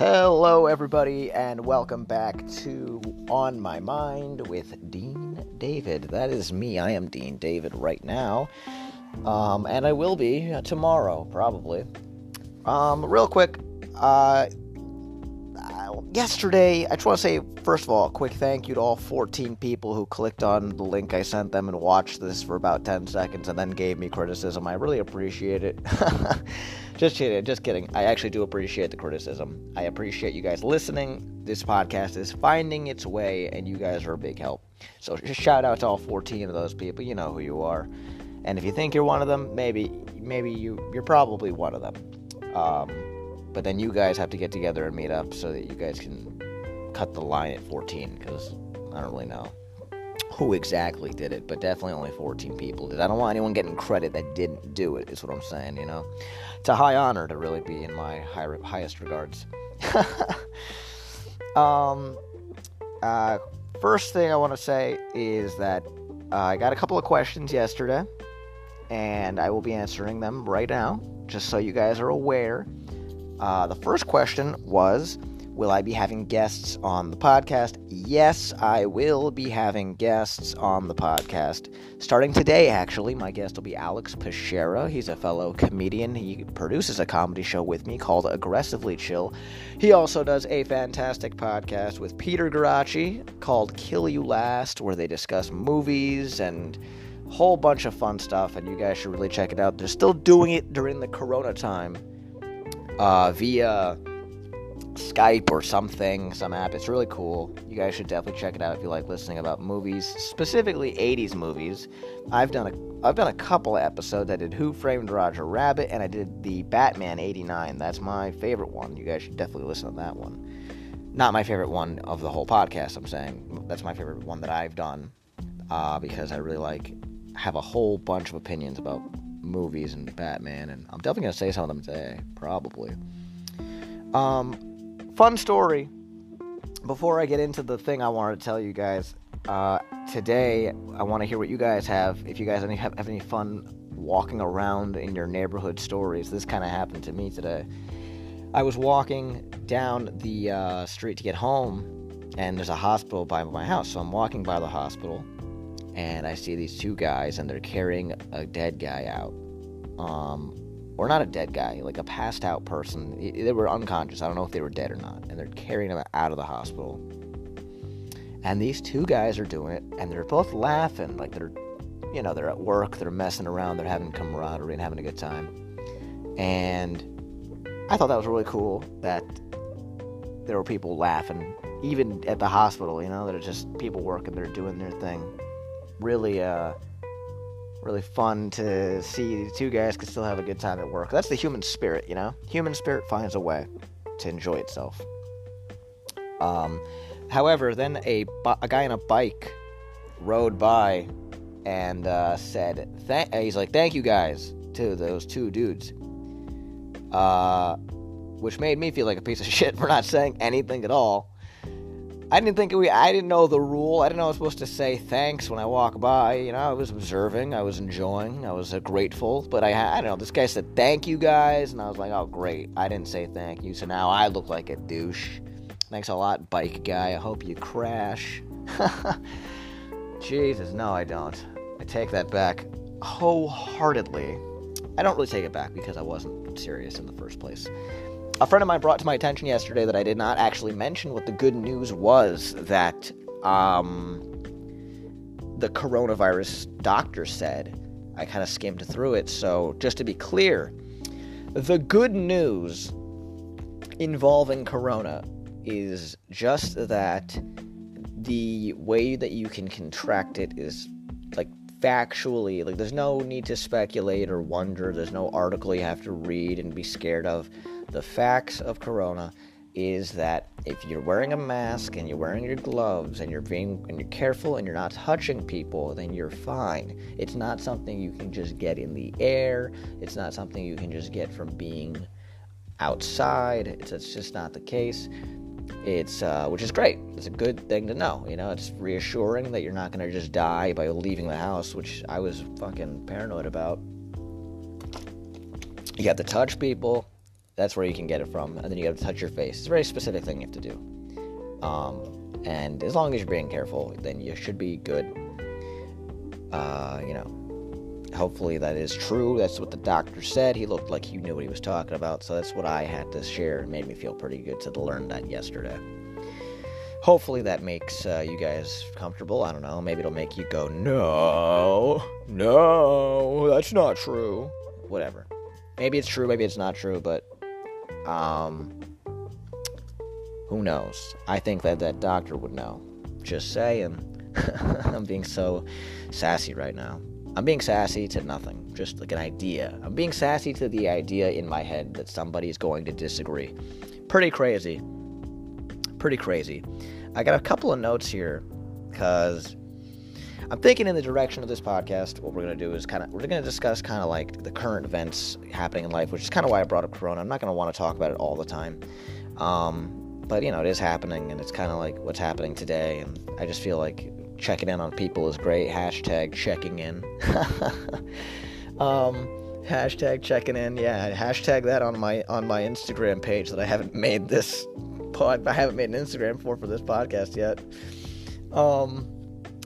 Hello, everybody, and welcome back to On My Mind with Dean David. That is me. I am Dean David right now, um, and I will be tomorrow, probably. Um, real quick, uh, yesterday, I just want to say, first of all, a quick thank you to all 14 people who clicked on the link I sent them and watched this for about 10 seconds and then gave me criticism. I really appreciate it. just kidding, just kidding. I actually do appreciate the criticism. I appreciate you guys listening. This podcast is finding its way, and you guys are a big help. So just shout out to all 14 of those people. You know who you are. And if you think you're one of them, maybe maybe you you're probably one of them. Um, but then you guys have to get together and meet up so that you guys can cut the line at 14 because I don't really know who exactly did it, but definitely only 14 people did. I don't want anyone getting credit that didn't do it, is what I'm saying, you know? It's a high honor to really be in my high, highest regards. um, uh, first thing I want to say is that uh, I got a couple of questions yesterday, and I will be answering them right now, just so you guys are aware. Uh, the first question was Will I be having guests on the podcast? Yes, I will be having guests on the podcast. Starting today, actually, my guest will be Alex Pashera. He's a fellow comedian. He produces a comedy show with me called Aggressively Chill. He also does a fantastic podcast with Peter Garacci called Kill You Last, where they discuss movies and whole bunch of fun stuff, and you guys should really check it out. They're still doing it during the corona time uh, via Skype or something, some app. It's really cool. You guys should definitely check it out if you like listening about movies, specifically 80s movies. I've done a I've done a couple episodes. I did Who Framed Roger Rabbit and I did the Batman 89. That's my favorite one. You guys should definitely listen to that one. Not my favorite one of the whole podcast, I'm saying. That's my favorite one that I've done uh, because I really like have a whole bunch of opinions about movies and Batman, and I'm definitely gonna say some of them today, probably. Um, fun story. Before I get into the thing I wanted to tell you guys, uh, today I want to hear what you guys have. If you guys any, have, have any fun walking around in your neighborhood stories, this kind of happened to me today. I was walking down the uh, street to get home, and there's a hospital by my house, so I'm walking by the hospital and I see these two guys, and they're carrying a dead guy out. Um, or not a dead guy, like a passed out person. They were unconscious. I don't know if they were dead or not. And they're carrying him out of the hospital. And these two guys are doing it, and they're both laughing, like they're, you know, they're at work, they're messing around, they're having camaraderie and having a good time. And I thought that was really cool that there were people laughing, even at the hospital, you know, that are just people working, they're doing their thing really uh really fun to see two guys can still have a good time at work. That's the human spirit, you know. Human spirit finds a way to enjoy itself. Um, however, then a a guy on a bike rode by and uh, said, Th- "He's like, thank you guys to those two dudes," uh, which made me feel like a piece of shit for not saying anything at all. I didn't think we. I didn't know the rule. I didn't know I was supposed to say thanks when I walk by. You know, I was observing. I was enjoying. I was uh, grateful. But I, I don't know. This guy said thank you guys, and I was like, oh great. I didn't say thank you, so now I look like a douche. Thanks a lot, bike guy. I hope you crash. Jesus, no, I don't. I take that back wholeheartedly. I don't really take it back because I wasn't serious in the first place. A friend of mine brought to my attention yesterday that I did not actually mention what the good news was that um, the coronavirus doctor said. I kind of skimmed through it. So, just to be clear, the good news involving corona is just that the way that you can contract it is like factually like there's no need to speculate or wonder. There's no article you have to read and be scared of. The facts of corona is that if you're wearing a mask and you're wearing your gloves and you're being and you're careful and you're not touching people then you're fine. It's not something you can just get in the air. It's not something you can just get from being outside. It's, it's just not the case it's uh, which is great it's a good thing to know you know it's reassuring that you're not to just die by leaving the house which i was fucking paranoid about you have to touch people That's where you can get it from, and then you have to touch your face. It's a very specific thing you have to do. Um, and as long as you're being careful, then you should be good. Uh, you know, hopefully that is true. That's what the doctor said. He looked like he knew what he was talking about, so that's what I had to share. It made me feel pretty good to learn that yesterday. Hopefully that makes uh, you guys comfortable. I don't know. Maybe it'll make you go, no, no, that's not true. Whatever. Maybe it's true. Maybe it's not true. But um, who knows? I think that that doctor would know. Just saying. I'm being so sassy right now. I'm being sassy to nothing, just like an idea. I'm being sassy to the idea in my head that somebody's going to disagree. Pretty crazy. Pretty crazy. I got a couple of notes here because I'm thinking in the direction of this podcast. What we're going to do is kind of, we're going to discuss kind of like the current events happening in life, which is kind of why I brought up Corona. I'm not going to want to talk about it all the time. Um, but you know, it is happening, and it's kind of like what's happening today. And I just feel like checking in on people is great. Hashtag checking in. um, hashtag checking in. Yeah, hashtag that on my on my Instagram page that I haven't made this pod. I haven't made an Instagram for for this podcast yet. Um,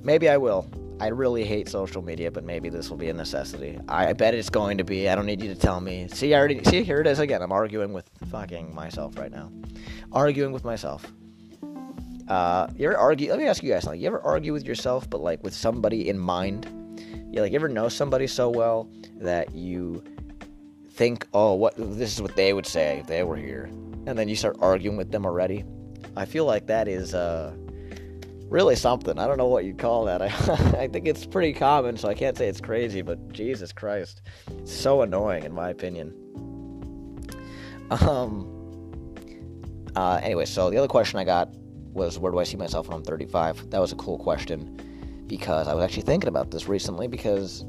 maybe I will. I really hate social media, but maybe this will be a necessity. I, bet it's going to be. I don't need you to tell me. See, I already see. Here it is again. I'm arguing with fucking myself right now arguing with myself. Uh, you ever argue? Let me ask you guys something. You ever argue with yourself, but like with somebody in mind? You like ever know somebody so well that you think, oh, what this is what they would say if they were here, and then you start arguing with them already. I feel like that is uh, really something. I don't know what you'd call that. I, I think it's pretty common, so I can't say it's crazy, but Jesus Christ, it's so annoying in my opinion. Um, uh, anyway, so the other question I got was, where do I see myself when I'm 35? That was a cool question because I was actually thinking about this recently. Because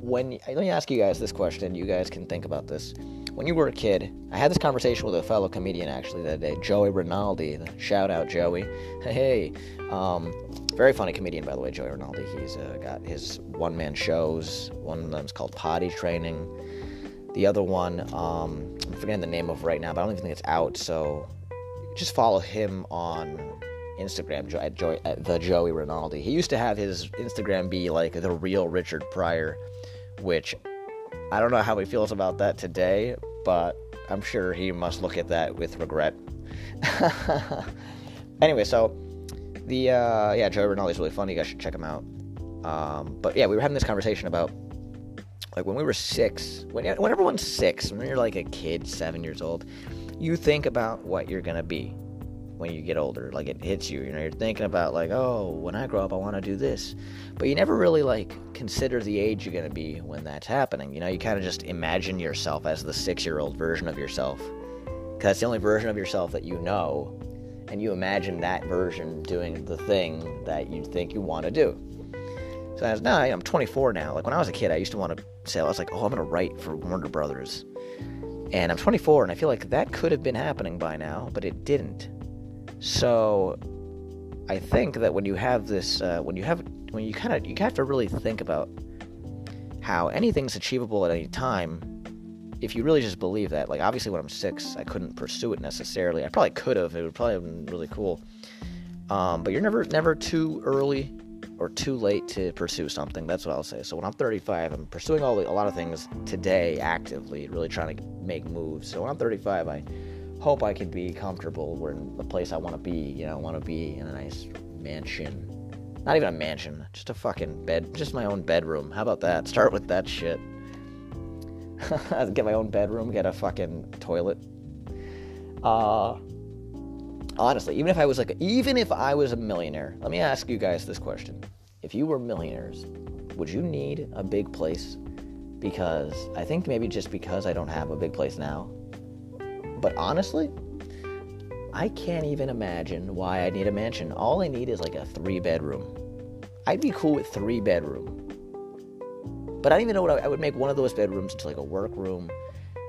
when let me ask you guys this question, you guys can think about this. When you were a kid, I had this conversation with a fellow comedian actually that day, Joey Rinaldi. Shout out Joey. Hey, um, very funny comedian by the way, Joey Rinaldi. He's uh, got his one man shows. One of them's called Potty Training. The other one, um, I'm forgetting the name of right now, but I don't even think it's out. So just follow him on Instagram at, Joy, at the Joey Rinaldi. He used to have his Instagram be like the real Richard Pryor, which I don't know how he feels about that today, but I'm sure he must look at that with regret. anyway, so the uh, yeah, Joey Rinaldi's really funny. You guys should check him out. Um, but yeah, we were having this conversation about like when we were six. When when everyone's six, when you're like a kid, seven years old, you think about what you're gonna be when you get older. Like it hits you, you know, you're thinking about like, oh, when I grow up, I want to do this, but you never really like consider the age you're gonna be when that's happening. You know, you kind of just imagine yourself as the six-year-old version of yourself, because that's the only version of yourself that you know, and you imagine that version doing the thing that you think you want to do. So as now I'm 24 now. Like when I was a kid, I used to want to say I was like, oh, I'm gonna write for Warner Brothers and I'm 24, and I feel like that could have been happening by now, but it didn't. So I think that when you have this, uh, when you have, when you kind of, you have to really think about how anything's achievable at any time. If you really just believe that, like obviously when I'm six, I couldn't pursue it necessarily. I probably could have. It would probably have been really cool. Um, but you're never, never too early or too late to pursue something. That's what I'll say. So when I'm 35, I'm pursuing all the, a lot of things today actively, really trying to make moves. So when I'm 35, I hope I can be comfortable. We're in the place I want to be. You know, I want to be in a nice mansion. Not even a mansion, just a fucking bed, just my own bedroom. How about that? Start with that shit. get my own bedroom, get a fucking toilet. Uh, honestly, even if I was like, even if I was a millionaire, let me ask you guys this question: If you were millionaires, would you need a big place? Because I think maybe just because I don't have a big place now. But honestly, I can't even imagine why I need a mansion. All I need is like a three bedroom. I'd be cool with three bedroom. But I don't even know what I, I would make one of those bedrooms into like a workroom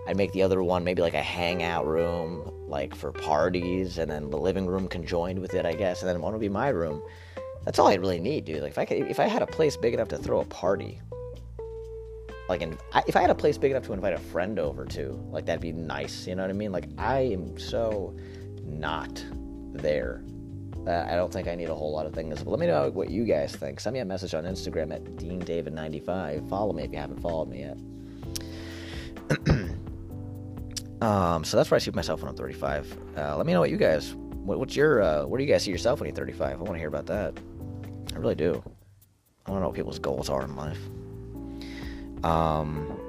I'd make the other one maybe like a hangout room, like for parties, and then the living room conjoined with it, I guess, and then one would be my room. That's all I really need, dude. Like if I could, if I had a place big enough to throw a party, like in, if I had a place big enough to invite a friend over to, like that'd be nice. You know what I mean? Like I am so not there. Uh, I don't think I need a whole lot of things. But let me know what you guys think. Send me a message on Instagram at DeanDavid95. Follow me if you haven't followed me yet. um, so that's where I see myself when I'm 35. Uh, let me know what you guys. What, what's your? Uh, where do you guys see yourself when you're 35? I want to hear about that. I really do. I want to know what people's goals are in life. Um,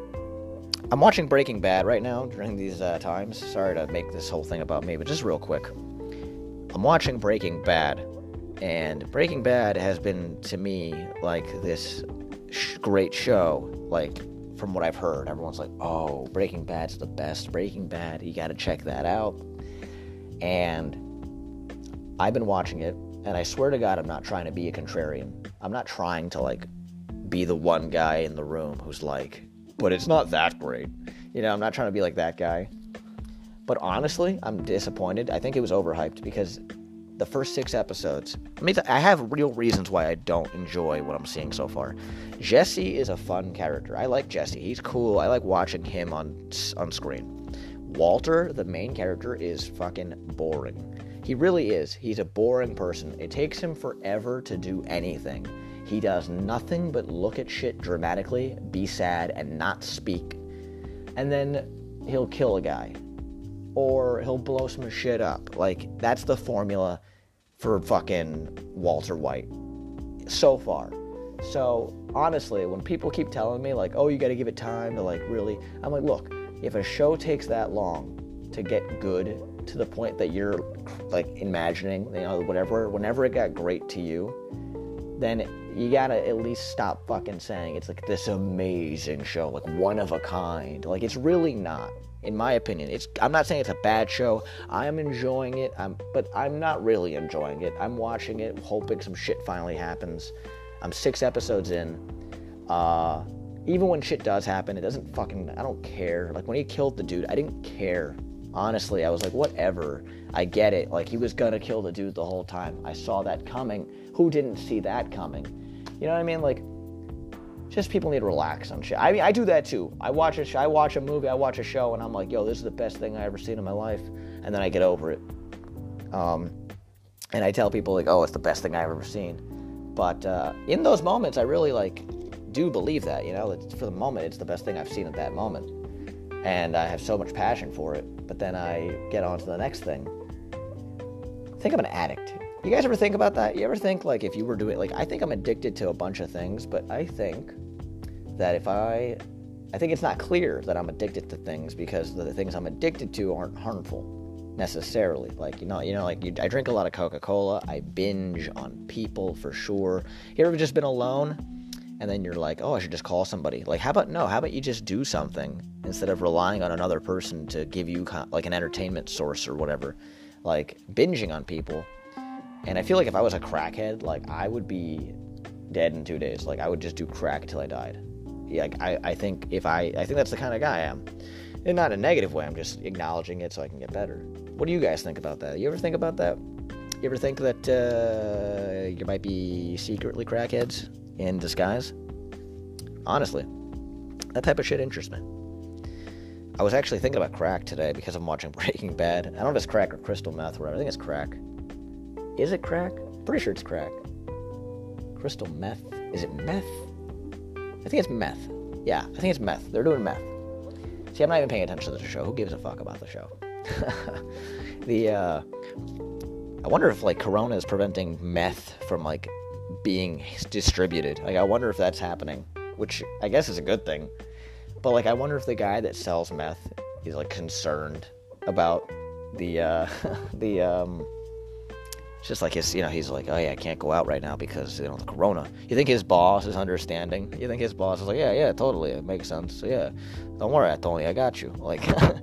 I'm watching Breaking Bad right now during these uh, times. Sorry to make this whole thing about me, but just real quick. I'm watching Breaking Bad, and Breaking Bad has been to me like this sh- great show. Like from what I've heard, everyone's like, "Oh, Breaking Bad's the best. Breaking Bad, you got to check that out." And I've been watching it, and I swear to God, I'm not trying to be a contrarian. I'm not trying to like be the one guy in the room who's like, but it's not that great. You know, I'm not trying to be like that guy. But honestly, I'm disappointed. I think it was overhyped because the first six episodes. I mean, I have real reasons why I don't enjoy what I'm seeing so far. Jesse is a fun character. I like Jesse. He's cool. I like watching him on on screen. Walter, the main character, is fucking boring. He really is. He's a boring person. It takes him forever to do anything. He does nothing but look at shit dramatically, be sad, and not speak. And then he'll kill a guy. Or he'll blow some shit up. Like, that's the formula for fucking Walter White. So far. So, honestly, when people keep telling me, like, oh, you gotta give it time to, like, really. I'm like, look, if a show takes that long to get good to the point that you're, like, imagining, you know, whatever, whenever it got great to you, then you gotta at least stop fucking saying it's like this amazing show, like one of a kind. Like it's really not, in my opinion. It's I'm not saying it's a bad show. I am enjoying it. I'm, but I'm not really enjoying it. I'm watching it, hoping some shit finally happens. I'm six episodes in. Uh, even when shit does happen, it doesn't fucking. I don't care. Like when he killed the dude, I didn't care. Honestly, I was like, whatever. I get it. Like he was gonna kill the dude the whole time. I saw that coming. Who didn't see that coming? You know what I mean? Like, just people need to relax on shit. I mean, I do that too. I watch a, sh- I watch a movie, I watch a show, and I'm like, yo, this is the best thing I ever seen in my life, and then I get over it. Um, and I tell people like, oh, it's the best thing I've ever seen. But uh, in those moments, I really like do believe that. You know, it's, for the moment, it's the best thing I've seen at that moment, and I have so much passion for it. But then I get on to the next thing. Think I'm an addict. You guys ever think about that? You ever think like if you were doing like I think I'm addicted to a bunch of things, but I think that if I I think it's not clear that I'm addicted to things because the things I'm addicted to aren't harmful necessarily. Like you know, you know, like you, I drink a lot of Coca-Cola. I binge on people for sure. You ever just been alone, and then you're like, oh, I should just call somebody. Like, how about no? How about you just do something instead of relying on another person to give you like an entertainment source or whatever. Like binging on people and I feel like if I was a crackhead, like I would be dead in two days. Like I would just do crack until I died. Yeah, like, I, I think if I, I think that's the kind of guy I am. And not in a negative way. I'm just acknowledging it so I can get better. What do you guys think about that? You ever think about that? You ever think that uh, you might be secretly crackheads in disguise? Honestly, that type of shit interests me. I was actually thinking about crack today because I'm watching Breaking Bad. I don't know if it's crack or crystal meth or whatever. I think it's crack. Is it crack? Pretty sure it's crack. Crystal meth. Is it meth? I think it's meth. Yeah, I think it's meth. They're doing meth. See, I'm not even paying attention to the show. Who gives a fuck about the show? the uh, I wonder if like Corona is preventing meth from like being distributed. Like, I wonder if that's happening, which I guess is a good thing. But like, I wonder if the guy that sells meth is like concerned about the uh, the um, it's just like his, you know, he's like, oh yeah, I can't go out right now because you know the corona. You think his boss is understanding? You think his boss is like, yeah, yeah, totally, it makes sense. So, yeah, don't worry, Tony, I got you. Like, I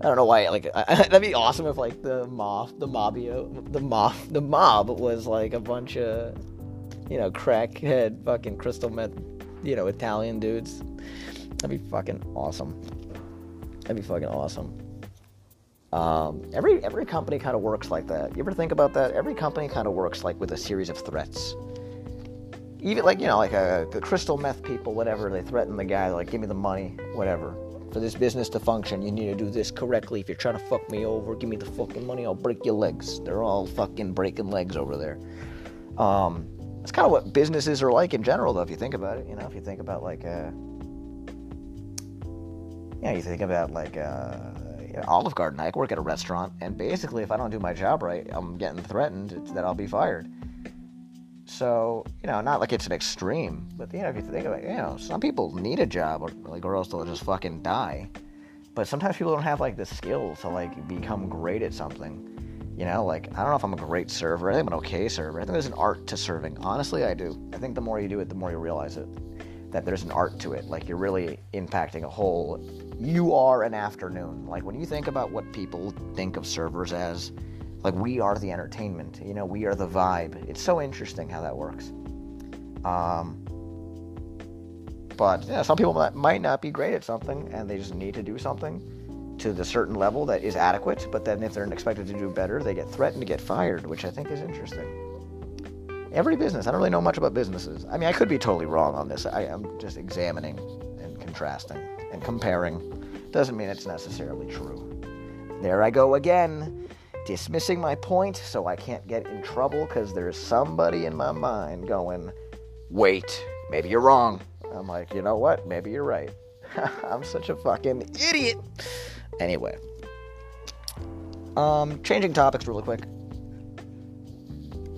don't know why. Like, I, that'd be awesome if like the mob, the mobio, the mob, the mob was like a bunch of, you know, crackhead, fucking crystal meth, you know, Italian dudes. That'd be fucking awesome. That'd be fucking awesome. Um, every every company kind of works like that. You ever think about that? Every company kind of works like with a series of threats. even like you know like a, a crystal meth people whatever they threaten the guy like give me the money whatever for this business to function you need to do this correctly if you're trying to fuck me over give me the fucking money i'll break your legs they're all fucking breaking legs over there um that's kind of what businesses are like in general though if you think about it you know if you think about like uh yeah you think about like uh Olive Garden. I work at a restaurant, and basically, if I don't do my job right, I'm getting threatened that I'll be fired. So, you know, not like it's an extreme, but you know, if you think about it, you know, some people need a job or like or else they'll just fucking die. But sometimes people don't have like the skills to like become great at something. You know, like I don't know if I'm a great server. I think I'm an okay server. I think there's an art to serving. Honestly, I do. I think the more you do it, the more you realize it. That there's an art to it. Like you're really impacting a whole. You are an afternoon. Like when you think about what people think of servers as, like we are the entertainment you know we are the vibe. It's so interesting how that works. Um, but yeah some people might not be great at something and they just need to do something to the certain level that is adequate. But then if they're expected to do better they get threatened to get fired which i think is interesting. Every business i don't really know much about businesses. I mean i could be totally wrong on this. I am just examining and contrasting and comparing doesn't mean it's necessarily true there i go again dismissing my point so I can't get in trouble because there's somebody in my mind going, wait, maybe you're wrong. I'm like, you know what? Maybe you're right. I'm such a fucking idiot. Anyway, um, changing topics really quick.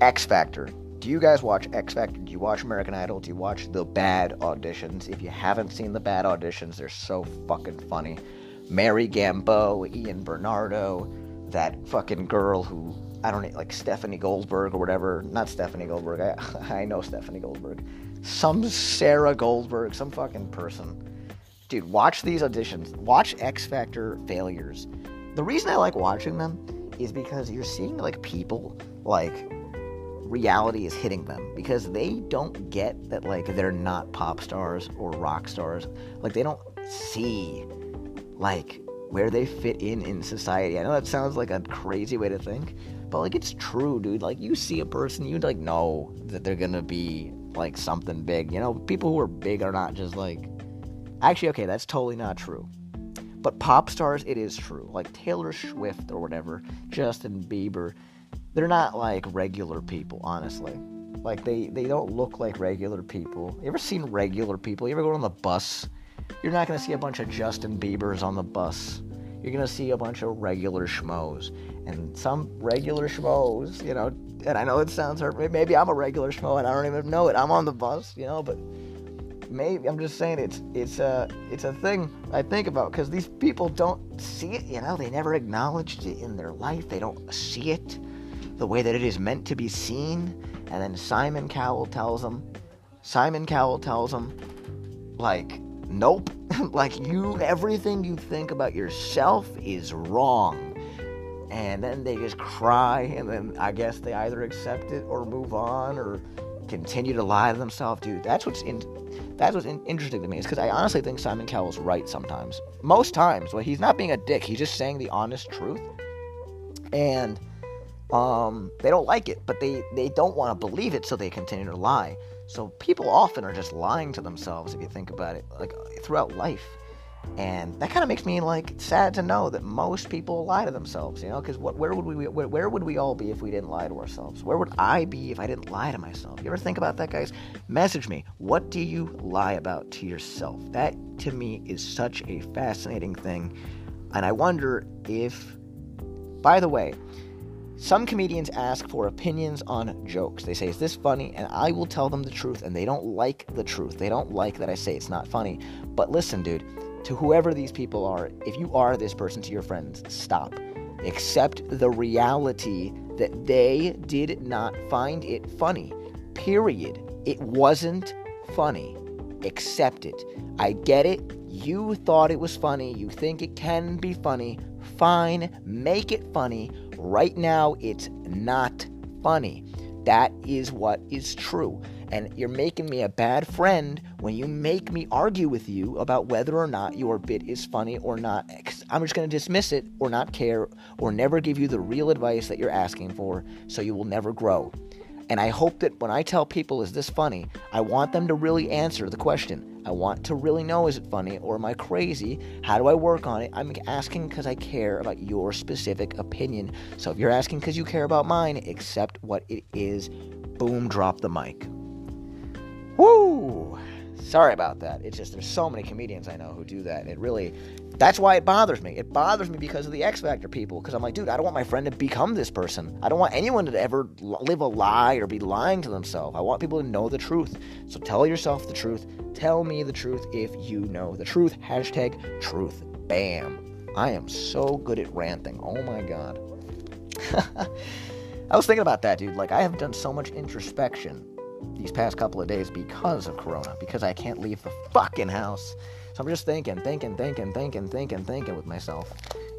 X Factor. Do you guys watch X Factor? Do you watch American Idol? Do you watch the bad auditions? If you haven't seen the bad auditions, they're so fucking funny. Mary Gambeau, Ian Bernardo, that fucking girl who I don't know, like Stephanie Goldberg or whatever. Not Stephanie Goldberg. I I know Stephanie Goldberg. Some Sarah Goldberg, some fucking person. Dude, watch these auditions. Watch X Factor failures. The reason I like watching them is because you're seeing like people like reality is hitting them because they don't get that like they're not pop stars or rock stars. Like they don't see like where they fit in in society. I know that sounds like a crazy way to think, but like it's true, dude. Like you see a person, you'd like know that they're gonna be like something big. You know, people who are big are not just like. Actually, okay, that's totally not true. But pop stars, it is true. Like Taylor Swift or whatever, Justin Bieber, they're not like regular people, honestly. Like they they don't look like regular people. You ever seen regular people? You ever go on the bus? You're not to see a bunch of Justin Biebers on the bus. You're to see a bunch of regular schmoes. And some regular schmoes, you know, and I know it sounds hurt. Maybe I'm a regular schmo and I don't even know it. I'm on the bus, you know, but maybe I'm just saying it's it's a it's a thing I think about because these people don't see it. You know, they never acknowledged it in their life. They don't see it the way that it is meant to be seen. And then Simon Cowell tells them, Simon Cowell tells them, like nope. like you, everything you think about yourself is wrong. And then they just cry, and then I guess they either accept it or move on or continue to lie to themselves. Dude, that's what's in. That's what's in, interesting to me is because I honestly think Simon Cowell's right sometimes. Most times, well, he's not being a dick. He's just saying the honest truth, and um, they don't like it, but they they don't want to believe it, so they continue to lie. So people often are just lying to themselves if you think about it, like throughout life. And that kind of makes me like sad to know that most people lie to themselves, you know, because where would we where, where, would we all be if we didn't lie to ourselves? Where would I be if I didn't lie to myself? You ever think about that, guys? Message me. What do you lie about to yourself? That to me is such a fascinating thing, and I wonder if. By the way, some comedians ask for opinions on jokes. They say, Is this funny? And I will tell them the truth, and they don't like the truth. They don't like that I say it's not funny. But listen, dude, to whoever these people are, if you are this person to your friends, stop. Accept the reality that they did not find it funny. Period. It wasn't funny. Accept it. I get it. You thought it was funny. You think it can be funny. Fine. Make it funny Right now, it's not funny. That is what is true. And you're making me a bad friend when you make me argue with you about whether or not your bit is funny or not. I'm just going to dismiss it or not care or never give you the real advice that you're asking for, so you will never grow. And I hope that when I tell people, is this funny? I want them to really answer the question. I want to really know, is it funny or am I crazy? How do I work on it? I'm asking because I care about your specific opinion. So if you're asking because you care about mine, accept what it is. Boom, drop the mic. Woo! Sorry about that. It's just there's so many comedians I know who do that. It really that's why it bothers me. It bothers me because of the X Factor people. Because I'm like, dude, I don't want my friend to become this person. I don't want anyone to ever live a lie or be lying to themselves. I want people to know the truth. So tell yourself the truth. Tell me the truth if you know the truth. Hashtag truth. Bam. I am so good at ranting. Oh my god. I was thinking about that, dude. Like, I have done so much introspection these past couple of days because of Corona, because I can't leave the fucking house. So I'm just thinking, thinking, thinking, thinking, thinking, thinking with myself.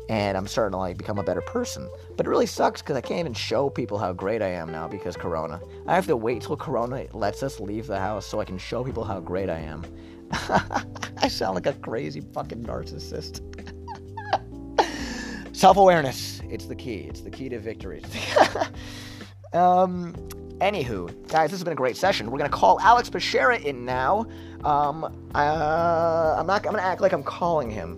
And I'm starting to like become a better person. But it really sucks because I can't even show people how great I am now because Corona. I have to wait till Corona lets us leave the house so I can show people how great I am. I sound like a crazy fucking narcissist. Self awareness. It's the key. It's the key to victory. um, Anywho, guys, this has been a great session. We're gonna call Alex Pashera in now. Um, uh, I'm not. I'm gonna act like I'm calling him.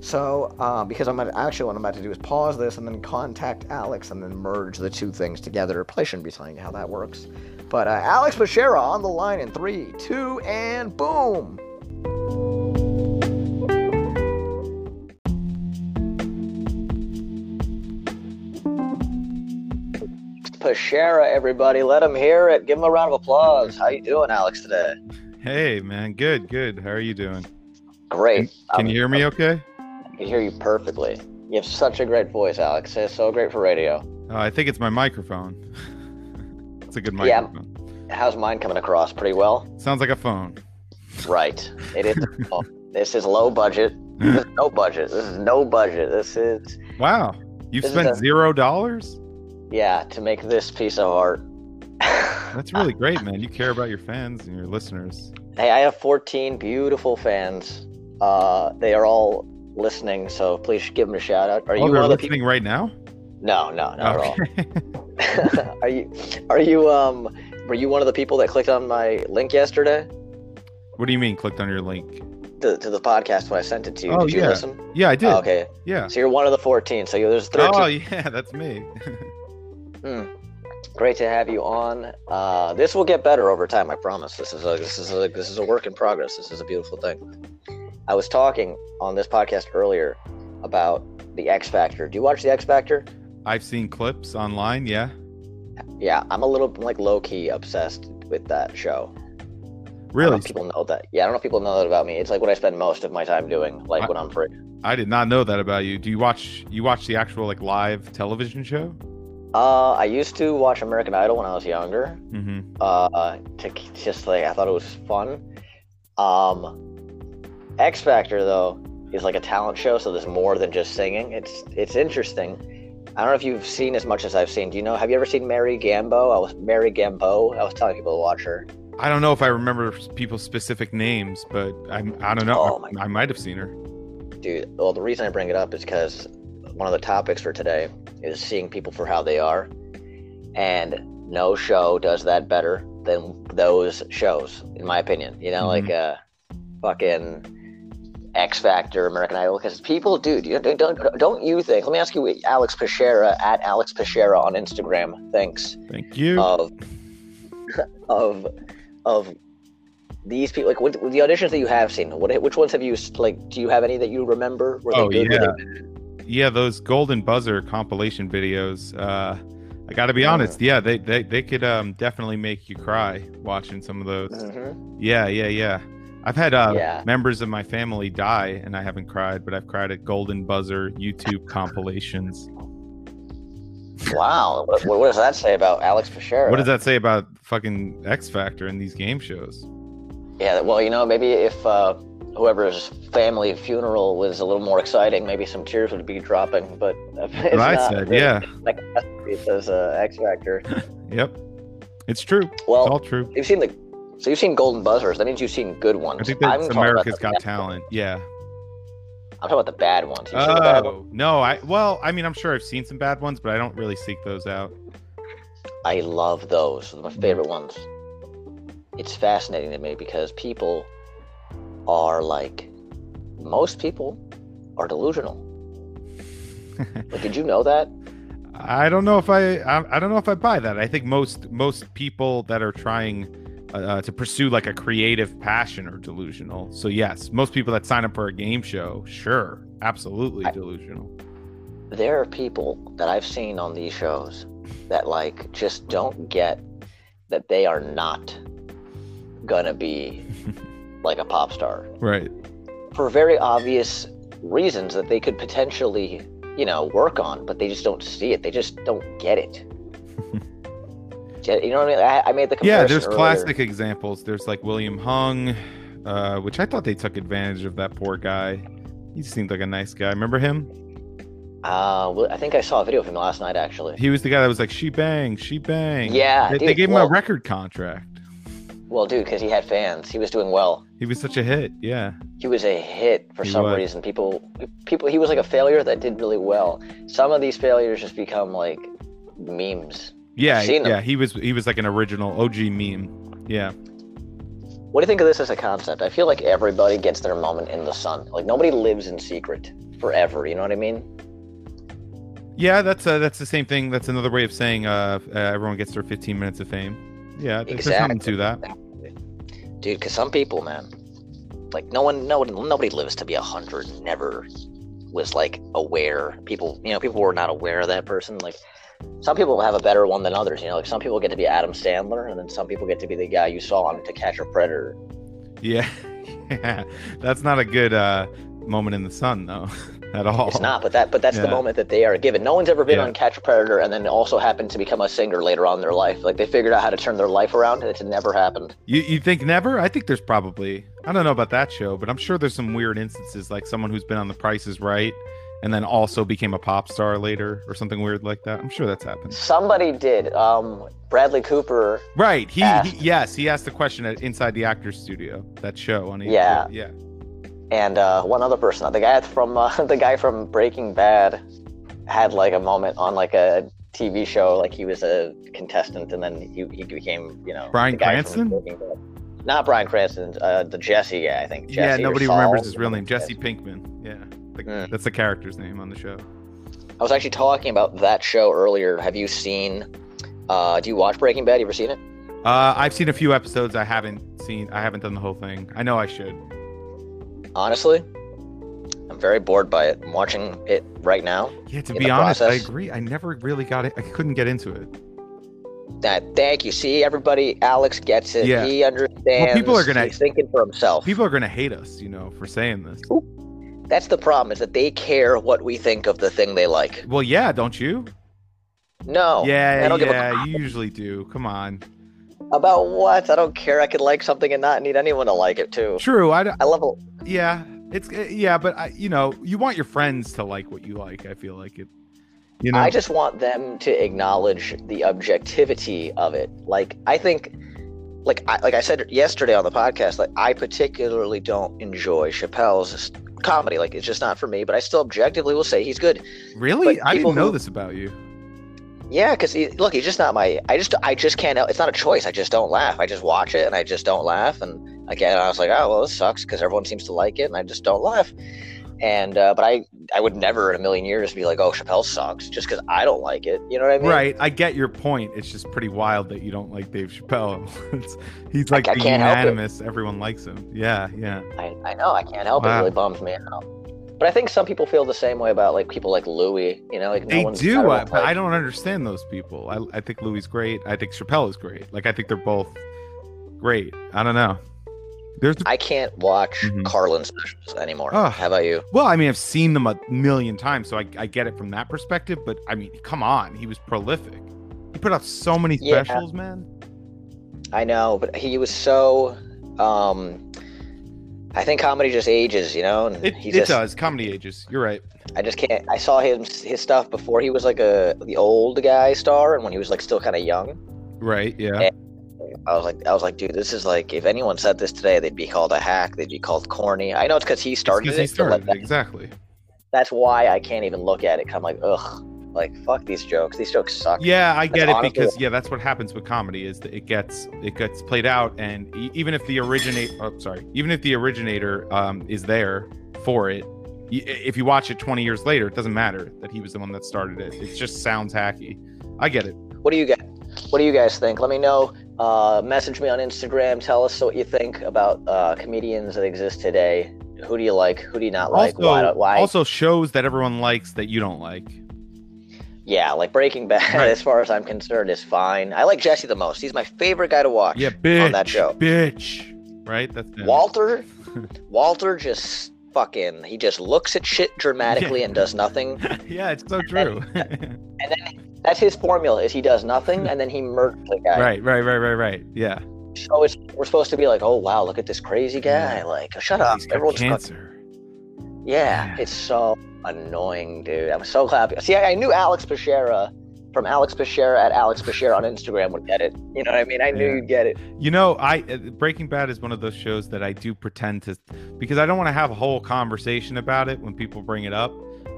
So, uh, because I'm gonna, actually what I'm about to do is pause this and then contact Alex and then merge the two things together. Play shouldn't be telling you how that works. But uh, Alex Pashera on the line in three, two, and boom. Pashera, everybody. Let him hear it. Give him a round of applause. How you doing, Alex, today? Hey, man. Good, good. How are you doing? Great. Can, can you hear me okay? I can hear you perfectly. You have such a great voice, Alex. It's so great for radio. Uh, I think it's my microphone. it's a good microphone. Yeah. How's mine coming across? Pretty well? Sounds like a phone. Right. It is. this is low budget. This is no budget. This is no budget. This is. Wow. You've spent a... zero dollars? yeah, to make this piece of art. That's really great, man. You care about your fans and your listeners. Hey, I have 14 beautiful fans. Uh, they are all listening, so please give them a shout out. Are oh, you they're listening people... right now? No, no, not okay. at all. are you? Are you? Um, were you one of the people that clicked on my link yesterday? What do you mean, clicked on your link? To, to the podcast when I sent it to you. Oh, did you yeah. listen? Yeah, I did. Oh, okay. Yeah. So you're one of the 14. So there's 13. Oh, yeah, that's me. Mm. Great to have you on. Uh, this will get better over time. I promise. This is a this is a this is a work in progress. This is a beautiful thing. I was talking on this podcast earlier about the X Factor. Do you watch the X Factor? I've seen clips online. Yeah. Yeah, I'm a little like low key obsessed with that show. Really? people know that. Yeah, I don't know if people know that about me. It's like what I spend most of my time doing, like I, when I'm free. I did not know that about you. Do you watch you watch the actual like live television show? Uh, I used to watch American Idol when I was younger. Mm-hmm. Uh, to just like I thought it was fun. Um, X Factor though is like a talent show, so there's more than just singing. It's it's interesting. I don't know if you've seen as much as I've seen. Do you know? Have you ever seen Mary Gambo? I was Mary Gambo. I was telling people to watch her. I don't know if I remember people's specific names, but I I don't know. Oh I, I might have seen her. Dude, well, the reason I bring it up is because one of the topics for today is seeing people for how they are. And no show does that better than those shows, in my opinion. You know, mm-hmm. like uh, fucking X Factor, American Idol, because people, dude, you don't, don't don't you think? Let me ask you, Alex Pashera at Alex Pashera on Instagram. Thanks. Thank you. Of of of these people, like what, the auditions that you have seen, what which ones have you like? Do you have any that you remember? Were oh yeah yeah, those golden buzzer compilation videos. Uh, I got to be honest. Yeah, they, they they could um, definitely make you cry watching some of those. Mm-hmm. Yeah, yeah, yeah. I've had uh, yeah. members of my family die, and I haven't cried, but I've cried at golden buzzer YouTube compilations. Wow, what, what, does that say about Alex Pashera? What does that say about fucking X Factor and these game shows? Yeah, well, you know, maybe if uh, whoever's family funeral was a little more exciting, maybe some tears would be dropping. But it's I said, really, yeah, like says uh, X Factor. yep, it's true. Well, it's all true. You've seen the, so you've seen Golden Buzzers. That means you've seen good ones. I think that's America's Got Talent. Yeah. I'm talking about the bad ones. Oh bad ones? no, I well, I mean, I'm sure I've seen some bad ones, but I don't really seek those out. I love those. They're my favorite ones. It's fascinating to me because people are like most people are delusional. Like, did you know that? I don't know if I, I I don't know if I buy that. I think most most people that are trying uh, uh, to pursue like a creative passion are delusional. So yes, most people that sign up for a game show, sure, absolutely I- delusional. There are people that I've seen on these shows that like just don't get that they are not gonna be like a pop star Right. for very obvious reasons that they could potentially, you know, work on, but they just don't see it. They just don't get it. you know what I mean? I, I made the Yeah, there's earlier. classic examples. There's like William Hung, uh, which I thought they took advantage of that poor guy. He seemed like a nice guy. Remember him? Uh, well, I think I saw a video of him last night actually. He was the guy that was like, "She bang, she bang." Yeah, They, they dude, gave him a record contract. Well, dude, because he had fans, he was doing well. He was such a hit. Yeah. He was a hit for He some was. reason. People, people, he was like a failure that did really well. Some of these failures just become like memes. Yeah, yeah. He was he was like an original OG meme. Yeah. What do you think of this as a concept? I feel like everybody gets their moment in the sun. Like nobody lives in secret forever. You know what I mean? Yeah, that's uh, that's the same thing. That's another way of saying uh, uh everyone gets their 15 minutes of fame. Yeah, there's something to that. Dude. Because some people, man, like no one, no nobody lives to be a hundred. Never was like aware. People, you know, people were not aware of that person. Like some people have a better one than others. You know, like some people get to be Adam Sandler, and then some people get to be the guy you saw on To Catch a Predator. Yeah, yeah. That's not a good uh moment in the sun though, at all. It's not, but that, but that's the moment that they are given. No one's ever been Yeah. on Catch a Predator and then also happened to become a singer later on in their life. Like they figured out how to turn their life around, and it's never happened. You you think never? I think there's probably I don't know about that show, but I'm sure there's some weird instances like someone who's been on The Price is Right and then also became a pop star later or something weird like that. I'm sure that's happened. Somebody did. Um, Bradley Cooper Right. He, Asked. he yes, he asked the question at Inside the Actors Studio, that show on Yeah. Yeah. And uh, one other person, the guy from uh, the guy from Breaking Bad, had like a moment on like a TV show, like he was a contestant, and then he, he became, you know, Bryan Cranston? Not Bryan Cranston, uh, the Jesse guy, I think. Yeah, Jesse or nobody remembers his real name. Jesse Pinkman. Yeah. The- Mm. That's the character's name on the show. I was actually talking about that show earlier. Have you seen? Uh, do you watch Breaking Bad? Have you ever seen it? Uh, I've seen a few episodes. I haven't seen. I haven't done the whole thing. I know I should. Honestly, I'm very bored by it. I'm watching it right now. Yeah, to be honest, I agree. I never really got it. I couldn't get into it. That thank you. See, everybody, Alex gets it. Yeah. He understands. people are gonna- He's thinking for himself. People are gonna hate us, you know, for saying this. That's the problem. Is that they care what we think of the thing they like. Well, yeah, don't you? No. yeah, I don't a yeah, you usually do. Come on. About what? I don't care. I could like something and not need anyone to like it too. True. I. d- I love. Yeah, it's uh, yeah, but I, you know, you want your friends to like what you like. I feel like it. You know. I just want them to acknowledge the objectivity of it. Like I think, like I, like I said yesterday on the podcast, like I particularly don't enjoy Chappelle's comedy. Like it's just not for me. But I still objectively will say he's good. really, I didn't know who- this about you. Yeah, because he, look, he's just not my. I just I just can't. It's not a choice. I just don't laugh. I just watch it and I just don't laugh. And again, I was like, oh well, this sucks because everyone seems to like it and I just don't laugh. And uh, but I I would never in a million years be like, oh, Chappelle sucks just because I don't like it. You know what I mean? Right, I get your point. It's just pretty wild that you don't like Dave Chappelle. it's, he's like I the can't help it. unanimous. Everyone likes him. Yeah, yeah. I, I know I can't help it. It really bums me out. But I think some people feel the same way about like people like Louis. You know, like no They do, uh, but like- I don't understand those people. I, I think Louis is great. I think Chappelle is great. Like I think they're both great. I don't know. There's I can't watch Mhm. Carlin specials anymore. Ugh. How about you? well, I mean, I've seen them a million times, so I, I get it from that perspective. But I mean, come on, he was prolific. He put out so many Yeah. specials, man. I know, but he was so. um I think comedy just ages, you know, and It, he it just. does. Comedy ages. You're right. I just can't. I saw him his stuff before he was like a the old guy star, and when he was like still kind of young. Right. Yeah. Yeah. I was like, I was like, dude, this is like, if anyone said this today, they'd be called a hack. They'd be called corny. I know it's because he started it. he started. Exactly. that's why I can't even look at it. 'cause I'm like, ugh. Like fuck these jokes. These jokes suck. Yeah, I get That's it honestly- because yeah, that's what happens with comedy is that it gets it gets played out, and e- even if the originate, oh, sorry, even if the originator um, is there for it, y- if you watch it 20 years later, it doesn't matter that he was the one that started it. It just sounds hacky. I get it. What do you get? What do you guys think? Let me know. Uh, message me on Instagram. Tell us what you think about uh, comedians that exist today. Who do you like? Who do you not like? also, why? Why? also shows that everyone likes that you don't like. yeah, like Breaking Bad. Right. As far as I'm concerned, is fine. I like Jesse the most. He's my favorite guy to watch. Yeah, bitch, on that show. bitch. Right? That's him. Walter. Walter just fucking. He just looks at shit dramatically and does nothing. yeah, it's so true. And then that's his formula: is he does nothing and then he murders the guy. right, right, right, right, right. Yeah. So it's, we're supposed to be like, oh wow, look at this crazy guy. Yeah. Like, shut up. Everyone's fucking- cancer. Yeah, Yeah. it's so annoying, dude. I'm so happy. See, I, I knew Alex Pashera from Alex Pashera at Alex Pashera on Instagram would get it. You know what I mean? I knew Yeah. you'd get it. You know, I uh, Breaking Bad is one of those shows that I do pretend to because I don't want to have a whole conversation about it when people bring it up.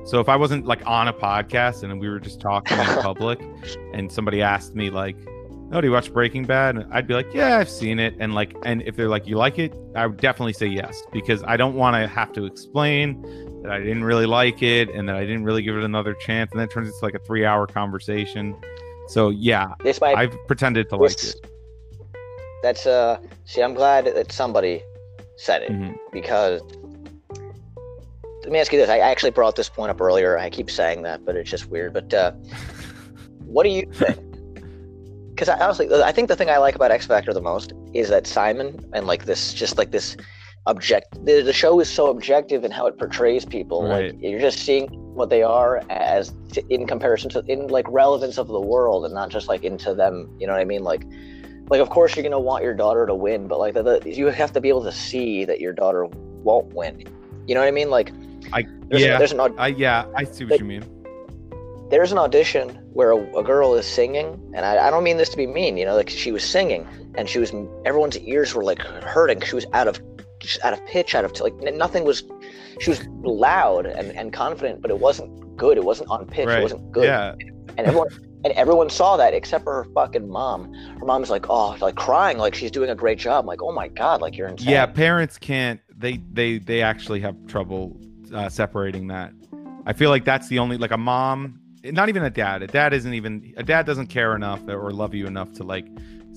So if I wasn't like on a podcast and we were just talking in public and somebody asked me like, "Oh, do you watch Breaking Bad?" And I'd be like, "Yeah, I've seen it." And like and if they're like, "You like it?" I would definitely say yes because I don't want to have to explain that I didn't really like it and that I didn't really give it another chance and then it turns into like a 3-hour conversation. So, yeah, This might. I've pretended to like it. That's uh. See, I'm glad that somebody said it Mhm. because. Let me ask you this. I actually brought this point up earlier. I keep saying that, but it's just weird. But uh, what do you think? Because I honestly, I think the thing I like about X Factor the most is that Simon and like this, just like this object. The, the show is so objective in how it portrays people. Like Right. you're just seeing what they are as t- in comparison to in like relevance of the world, and not just like into them. You know what I mean? Like, like of course you're gonna want your daughter to win, but like the, the, you have to be able to see that your daughter won't win. You know what I mean? Like, I- there's, yeah. there's an aud- I yeah, I see what Like- you mean. there's an audition where a, a girl is singing, and I, I don't mean this to be mean, you know, like she was singing, and she was everyone's ears were like hurting. She was out of just out of pitch, out of like nothing was. She was loud and, and confident, but it wasn't good. It wasn't on pitch. Right. It wasn't good. Yeah, And everyone and everyone saw that except for her fucking mom. Her mom's like, oh, like crying, like she's doing a great job. I'm like, oh my god, like you're insane. yeah. Parents can't. They they they actually have trouble uh, separating that. I feel like that's the only like a mom, not even a dad. A dad isn't even a dad doesn't care enough or love you enough to like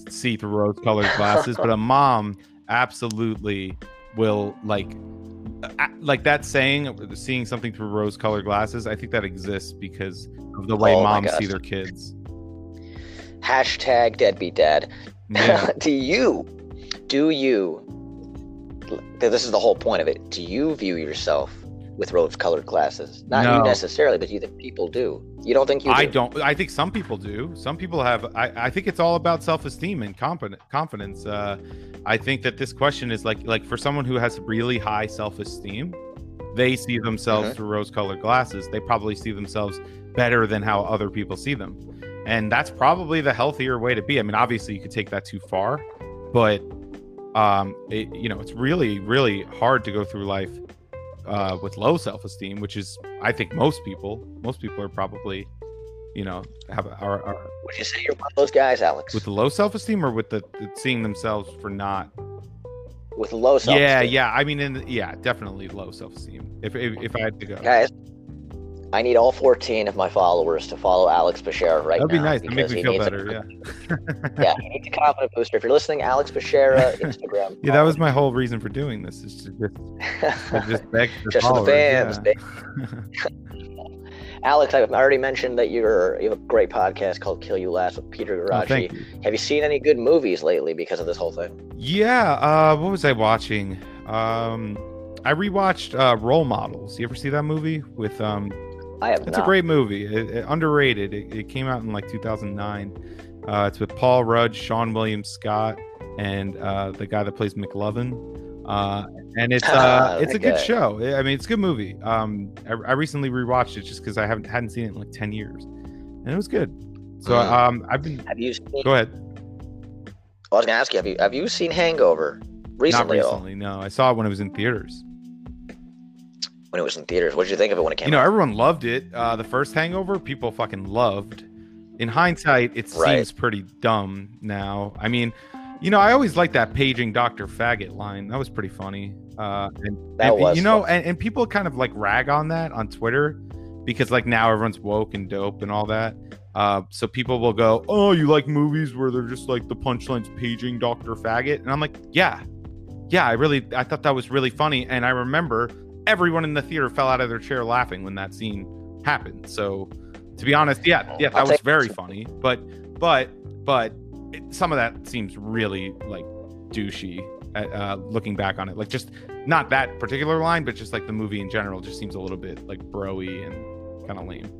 see through rose-colored glasses. but a mom absolutely will like like that saying seeing something through rose-colored glasses. I think that exists because of the way Oh moms see their kids. Hashtag deadbeat dad. Yeah. do you do you this is the whole point of it do you view yourself with rose colored glasses not No. you necessarily but you think people do you don't think you do I don't. I think some people do. Some people have. I, I think it's all about self-esteem and confidence. Confidence. Uh, I think that this question is like like for someone who has really high self-esteem, they see themselves Mhm. through rose-colored glasses. They probably see themselves better than how other people see them, and that's probably the healthier way to be. I mean, obviously, you could take that too far, but um, it, you know, it's really really hard to go through life uh, with low self-esteem, which is I think most people. Most people are probably, you know, have are, are would you say you're one of those guys alex with the low self-esteem or with the, the seeing themselves for not. with low self Yeah, yeah. I mean, in, yeah, definitely low self-esteem. If, if if I had to go, guys i need all 14 of my followers to follow alex Bashara right now. that'd be nice. That'd make because me feel needs a- better. Yeah. yeah he needs a confident booster if you're listening alex Bashara instagram Yeah, that was my whole reason for doing this. Is to just, to just beg for Just the fans, yeah. alex i've already mentioned that you're you have a great podcast called kill you last with peter Oh, thank you. Have you seen any good movies lately because of this whole thing? Yeah. Uh, what was I watching? Um, I rewatched uh, Role Models. You ever see that movie with um? I have It's not. a great movie. It, it- underrated. It, it came out in like 2009. Uh, it's with Paul Rudd, Seann William Scott, and uh, the guy that plays McLovin. Uh, and it's uh, Ah, it's a good show. I mean, it's a good movie. Um, I, I recently rewatched it just because I haven't hadn't seen it in like 10 years, and it was good. So Mm. um, I've been. Have you seen? Go ahead. I was gonna ask you. Have you have you seen Hangover recently? Not recently. No, I saw it when it was in theaters. When it was in theaters. What did you think of it when it came You know, out? everyone loved it. Uh, the first Hangover, people fucking loved. In hindsight, it Right. seems pretty dumb now. I mean, you know, I always liked that paging Dr. Faggot line. That was pretty funny. Uh, and, That and, was you know, and, and people kind of like rag on that on Twitter because like now everyone's woke and dope and all that. Uh, so people will go, "Oh, you like movies where they're just like the punchlines paging Dr. Faggot," and I'm like, "Yeah, yeah, I really, I thought that was really funny." And I remember everyone in the theater fell out of their chair laughing when that scene happened. So, to be honest, yeah, yeah, that was very funny. But, but, but it, some of that seems really like douchey. At, uh, looking back on it, like just not that particular line, but just like the movie in general, just seems a little bit like broy and kind of lame.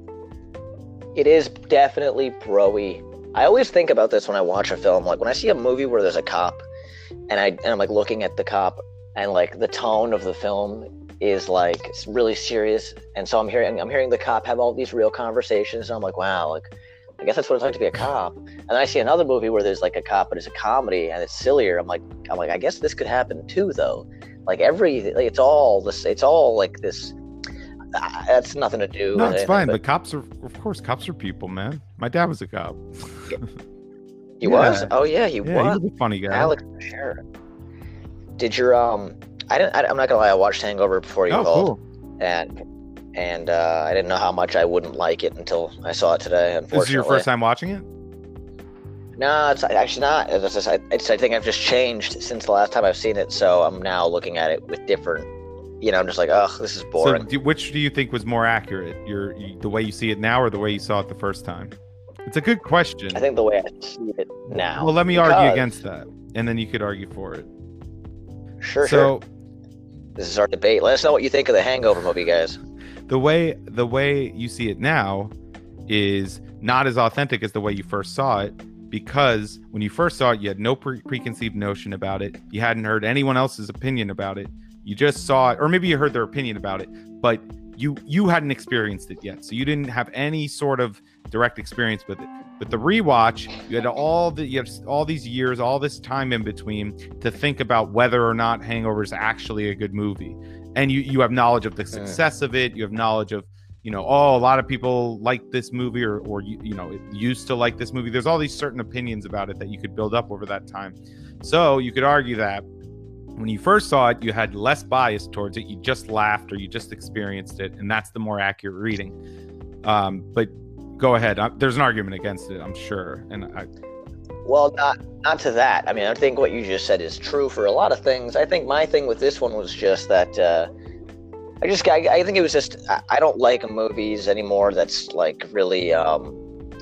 It is definitely broy. I always think about this when I watch a film. Like when I see a movie where there's a cop, and I and I'm like looking at the cop, and like the tone of the film is like really serious, and so I'm hearing I'm hearing the cop have all these real conversations, and I'm like, wow, like I guess that's what it's like to be a cop. And then I see another movie where there's like a cop, but it's a comedy and it's sillier. I'm like, I'm like, I guess this could happen too, though. Like every, like it's all this, it's all like this. Uh, that's nothing to do. No, it's anything, fine. but But cops are, of course, cops are people, man. My dad was a cop. he was. Oh yeah, he Yeah, was. he was a funny guy. Alex Sure. Did your um? I didn't. I, I'm not gonna lie. I watched Hangover before you oh, called, cool. and and uh, I didn't know how much I wouldn't like it until I saw it today. Unfortunately, This is your first time watching it? No, it's actually not. It's just, I, it's, I think I've just changed since the last time I've seen it, so I'm now looking at it with different. You know, I'm just like, oh, this is boring. So, do, which do you think was more accurate? Your you, the way you see it now, or the way you saw it the first time? It's a good question. I think the way I see it now. well, let me argue against that, and then you could argue for it. Sure, sure. This is our debate. Let us know what you think of the Hangover movie, guys. the way the way you see it now is not as authentic as the way you first saw it because when you first saw it you had no pre- preconceived notion about it you hadn't heard anyone else's opinion about it you just saw it or maybe you heard their opinion about it but you you hadn't experienced it yet so you didn't have any sort of direct experience with it but the rewatch you had all the you have all these years all this time in between to think about whether or not hangover is actually a good movie. And you you have knowledge of the success of it. You have knowledge of you know oh a lot of people like this movie or or you, you know used to like this movie. There's all these certain opinions about it that you could build up over that time. So you could argue that when you first saw it you had less bias towards it. You just laughed or you just experienced it. And that's the more accurate reading. Um but go ahead I, there's an argument against it i'm sure and i Well, not not to that. I mean, I think what you just said is true for a lot of things. I think my thing with this one was just that uh, I just I, I think it was just I, I don't like movies anymore. That's like really um,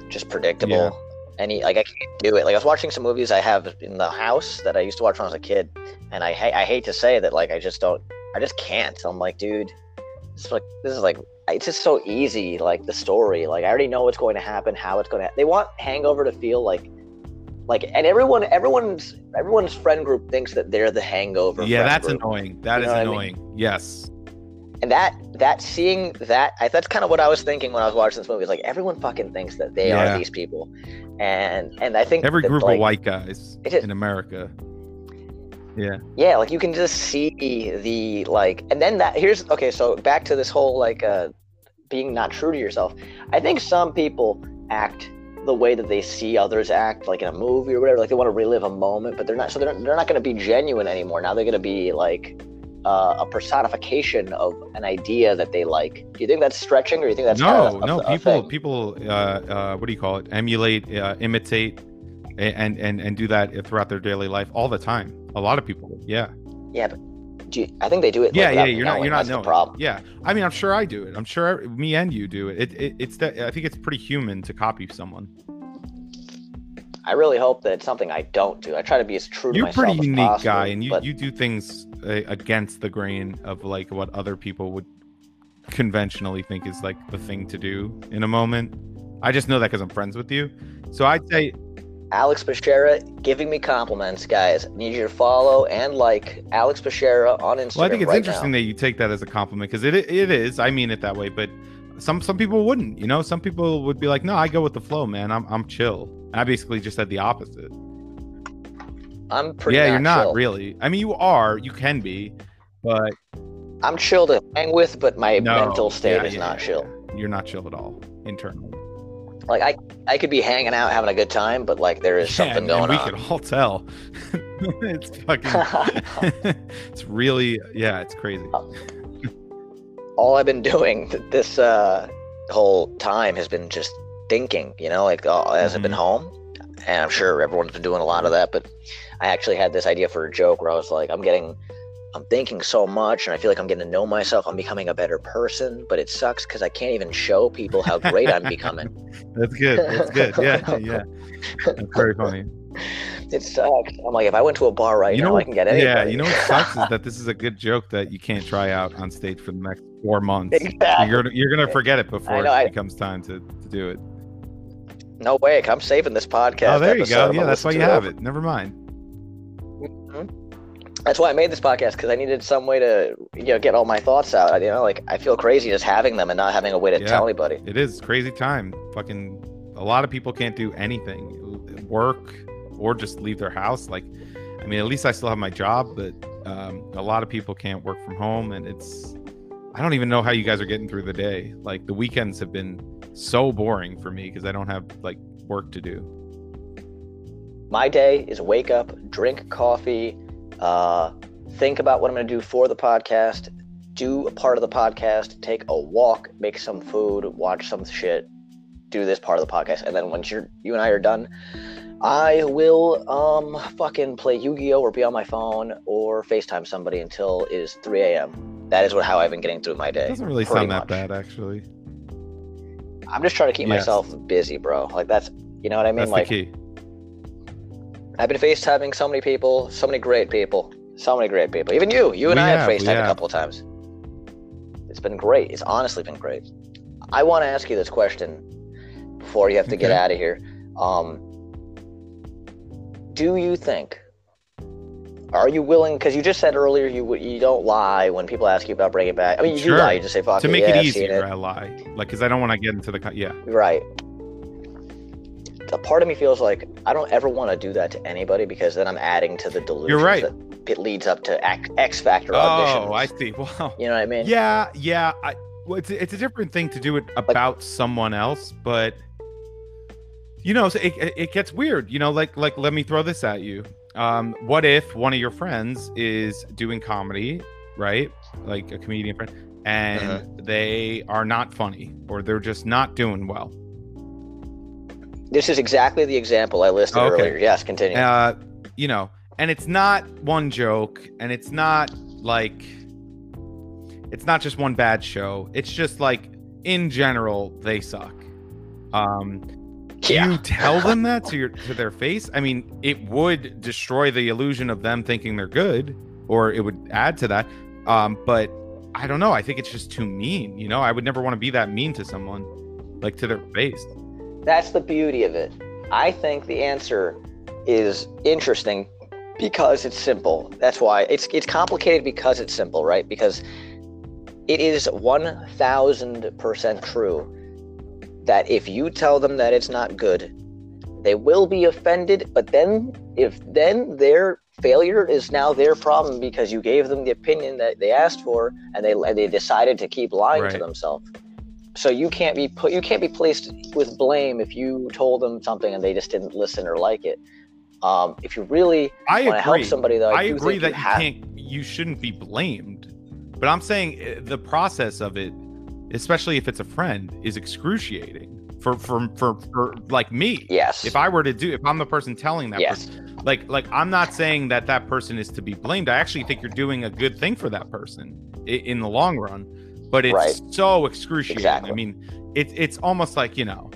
just predictable. Yeah. Any like I can't do it. Like I was watching some movies I have in the house that I used to watch when I was a kid, and I ha- I hate to say that like I just don't I just can't. I'm like, dude, it's like this is like it's just so easy. Like the story, like I already know what's going to happen, how it's going to. They want Hangover to feel like like and everyone everyone's everyone's friend group thinks that they're the hangover yeah that's group. annoying That You is what I mean? annoying yes and that that seeing that I, that's kind of what i was thinking when i was watching this movie It's like everyone fucking thinks that they Yeah. are these people and and i think every that, group like, of white guys is- in america yeah. Yeah like you can just see the like and then that here's okay so back to this whole like uh being not true to yourself. I think some people act the way that they see others act like in a movie or whatever like they want to relive a moment but they're not so they're, they're not going to be genuine anymore. Now they're going to be like uh, a personification of an idea that they like. Do you think that's stretching or do you think that's no kinda a- no a people thing? people uh uh what do you call it? Emulate uh, imitate a- and and and do that throughout their daily life all the time. A lot of people yeah. Yeah but do you, i think they do it like, yeah yeah you're not you're not the problem. Yeah. I mean i'm sure i do it. I'm sure me and you do it, it, it it's that i think it's pretty human to copy someone. I really hope that it's something i don't do. I try to be as true you're a myself pretty unique possible, guy and you but- you do things uh, against the grain of like what other people would conventionally think is like the thing to do in a moment. I just know that because i'm friends with you. So i'd say Alex Bashera giving me compliments, guys. Need you to follow and like Alex Bashera on Instagram. Well, I think it's right interesting now. that you take that as a compliment because it it is. I mean it that way, but some some people wouldn't. You know, some people would be like, "No, I go with the flow, man. I'm I'm chill." And I basically just said the opposite. I'm pretty. yeah, you're not chill. really. I mean, you are. You can be, but I'm chill to hang with, but my No, mental state yeah, is yeah, not yeah, chill. You're not chill at all internally. Like I, I could be hanging out having a good time, but like there is Yeah, something going we on. could all tell. it's fucking. it's really yeah. It's crazy. All I've been doing this uh, whole time has been just thinking. You know, like uh, as I've been Mhm. home, and I'm sure everyone's been doing a lot of that. But I actually had this idea for a joke where I was like, I'm getting. I'm thinking so much, and I feel like I'm getting to know myself. I'm becoming a better person, but it sucks because I can't even show people how great I'm becoming. That's good. That's good. Yeah, yeah. That's very funny. It sucks. I'm like, if I went to a bar right you now, know, I can get anybody. yeah. You know what sucks is that this is a good joke that you can't try out on stage for the next four months. exactly. You're you're gonna forget it before know, it becomes time to, to do it. No way. I'm saving this podcast. oh, there you go. Yeah, that's why you to have it. Never mind. That's why I made this podcast because I needed some way to, you know, get all my thoughts out. You know, like I feel crazy just having them and not having a way to Yeah. tell anybody. It is crazy time. Fucking, a lot of people can't do anything, work or just leave their house. Like, I mean, at least I still have my job, but um, a lot of people can't work from home, and it's. I don't even know how you guys are getting through the day. Like the weekends have been so boring for me because I don't have like work to do. My day is wake up, drink coffee, uh, think about what I'm going to do for the podcast, do a part of the podcast, take a walk, make some food, watch some shit, do this part of the podcast, and then once you're you and I are done, I will um fucking play Yu-Gi-Oh or be on my phone or FaceTime somebody until it is 3 a.m. That is what how I've been getting through my day. It doesn't really sound that bad, actually. I'm just trying to keep Yes. myself busy, bro. Like that's you know what I mean. That's like. I've been FaceTiming so many people, so many great people, so many great people. Even you, you and We I have, have we FaceTimed a couple of times. It's been great. It's honestly been great. I want to ask you this question before you have to get out of here. Um, do you think? Are you willing? Because you just said earlier you you don't lie when people ask you about bringing it back. I mean, you Sure. do lie. You just say fuck To it, make yeah, it easier, I lie. Like, because I don't want to get into the. Yeah. Right. A part of me feels like I don't ever want to do that to anybody because then I'm adding to the delusion You're right. that it leads up to X, X Factor audition. Oh. I see. Wow. You know what I mean? Yeah, yeah. I, well, it's it's a different thing to do it about someone else, but you know, so it it it gets weird. You know, like like let me throw this at you. Um, what if one of your friends is doing comedy, right? Like a comedian friend, and Uh-huh. they are not funny or they're just not doing well. This is exactly the example I listed Okay. earlier. Yes, continue. Uh, you know, and it's not one joke, and it's not like it's not just one bad show. It's just like in general they suck. Um, yeah. you tell them that to your to their face? I mean, it would destroy the illusion of them thinking they're good, or it would add to that. Um, but I don't know. I think it's just too mean. You know, I would never want to be that mean to someone, like to their face. That's the beauty of it. I think the answer is interesting because it's simple. That's why it's it's complicated because it's simple, right? Because it is one thousand percent true that if you tell them that it's not good, they will be offended. But then, if then their failure is now their problem because you gave them the opinion that they asked for, and they and they decided to keep lying to themselves. So you can't be put. You can't be placed with blame if you told them something and they just didn't listen or like it. Um, if you really I want to help agree. somebody, though, I, I agree that you have. can't, you shouldn't be blamed. But I'm saying uh, the process of it, especially if it's a friend, is excruciating for for for, for like me. Yes. If I were to do, if I'm the person telling that yes. person, like like I'm not saying that that person is to be blamed. I actually think you're doing a good thing for that person i- in the long run. But it's Right. so excruciating. Exactly. I mean, it's it's almost like you know.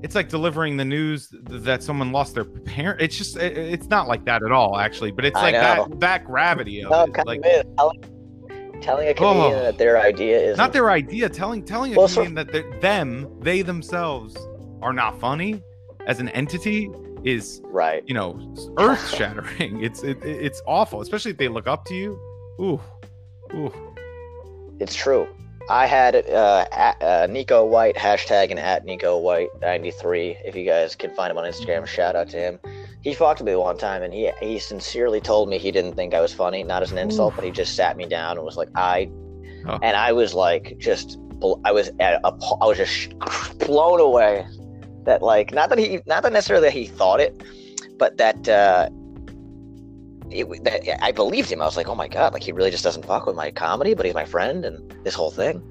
It's like delivering the news that someone lost their parent. It's just, it- it's not like that at all, actually. But it's I like know. that that gravity of No, it. Like. Telling, telling a comedian Oh. that their idea is not their idea. Telling telling a Well, so- comedian that them, they themselves, are not funny as an entity is, right. you know, earth shattering. it's it, it- it's awful, especially if they look up to you. Ooh, ooh. It's true. I had uh, at, uh, Nico White hashtag and at Nico White ninety three. If you guys can find him on Instagram, shout out to him. He fucked me one time, and he he sincerely told me he didn't think I was funny, not as an insult, but he just sat me down and was like, "I Oh. and I was like, just, I was at a, I was just blown away that like, not that he, not that necessarily that he thought it, but that. uh it, that I believed him. I was like, "Oh my god!" Like he really just doesn't fuck with my comedy, but he's my friend, and this whole thing.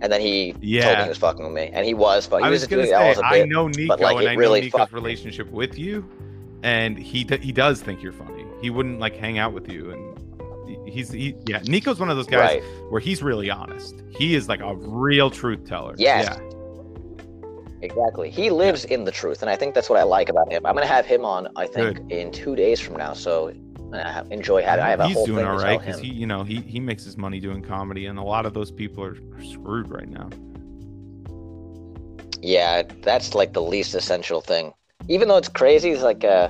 And then he yeah. told me he was fucking with me, and he was. But he I was, was gonna doing say was a I bit. know Nico like, and I really know Nico's relationship with you, and he d- he does think you're funny. He wouldn't like hang out with you, and he's he, yeah. Nico's one of those guys right. where he's really honest. He is like a real truth teller. Yes. Yeah. Exactly. He lives in the truth, and I think that's what I like about him. I'm gonna have him on. I think in two days from now. So I enjoy having. I have a he's whole doing thing all right because he, you know, he he makes his money doing comedy, and a lot of those people are, are screwed right now. Yeah, that's like the least essential thing. Even though it's crazy, it's like uh,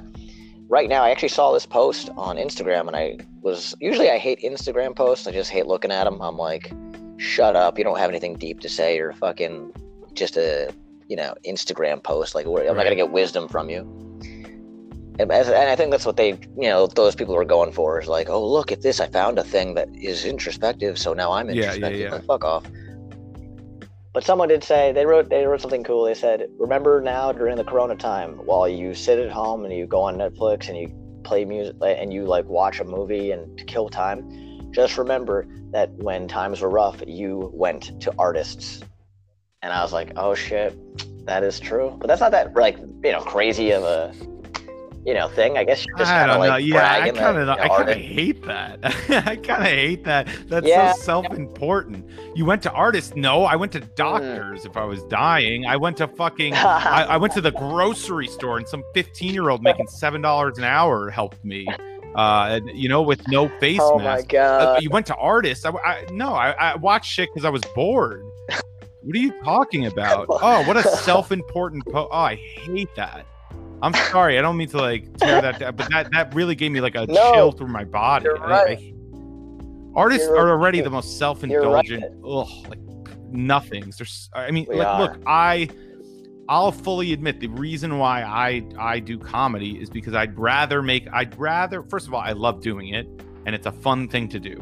right now. I actually saw this post on Instagram, and I was usually I hate Instagram posts. I just hate looking at them. I'm like, shut up! You don't have anything deep to say. You're fucking just a you know Instagram post. Like I'm not gonna get wisdom from you. And, I think that's what they, you know, those people are going for is like, oh, look at this. I found a thing that is introspective, so now I'm Yeah, yeah, introspective. yeah. Like, fuck off. But someone did say they wrote they wrote something cool. They said, "Remember now during the Corona time, while you sit at home and you go on Netflix and you play music and you like watch a movie and to kill time, just remember that when times were rough, you went to artists." And I was like, "Oh shit, that is true." But that's not that like you know crazy of a you know thing. I guess you're just I kind of don't know. like Yeah, I kind of, I kind of hate that. I kind of hate that. That's Yeah. so self-important. You went to artists? No, I went to Mm. doctors. If I was dying, I went to fucking. I, I went to the grocery store, and some 15-year-old making seven dollars an hour helped me. Uh, and, you know, with no face mask. oh my mask. Uh, god. you went to artists? I, I no, I, I watched shit because I was bored. What are you talking about? Oh, what a self-important po- Oh, I hate that. I'm sorry. I don't mean to like tear that down, but that that really gave me like a No, chill through my body. you're right. I- artists You're- are already the most self-indulgent. Ugh, like nothings. There's. I mean, We like, are. look, I. I'll fully admit the reason why I I do comedy is because I'd rather make I'd rather first of all I love doing it and it's a fun thing to do.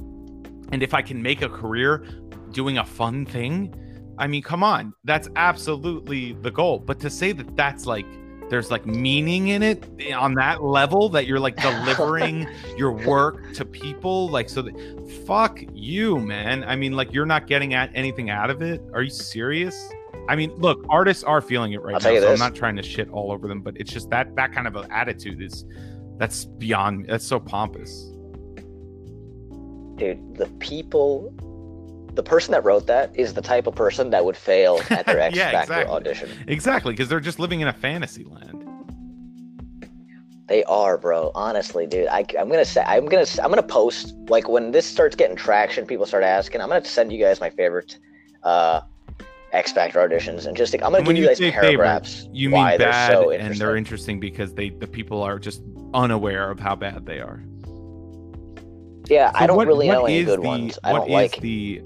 And if I can make a career doing a fun thing, I mean, come on, that's absolutely the goal. But to say that that's like there's like meaning in it on that level that you're like delivering your work to people, like so that fuck you, man. I mean, like you're not getting at anything out of it. Are you serious? I mean, look, artists are feeling it right I'll now, so I'm not trying to shit all over them, but it's just that that kind of an attitude is that's beyond. That's so pompous. dude the people the person that wrote that is the type of person that would fail at their X Yeah, Factor exactly. audition. Exactly, because they're just living in a fantasy land. They are, bro. Honestly, dude. I, I'm gonna say I'm gonna I'm gonna post like when this starts getting traction, people start asking. I'm gonna send you guys my favorite uh, X Factor auditions and just like, I'm gonna give you you guys paragraphs. You why mean they're bad, so and they're interesting. because they the people are just unaware of how bad they are. Yeah, I don't what- really know any good the- ones. I what don't is like. the.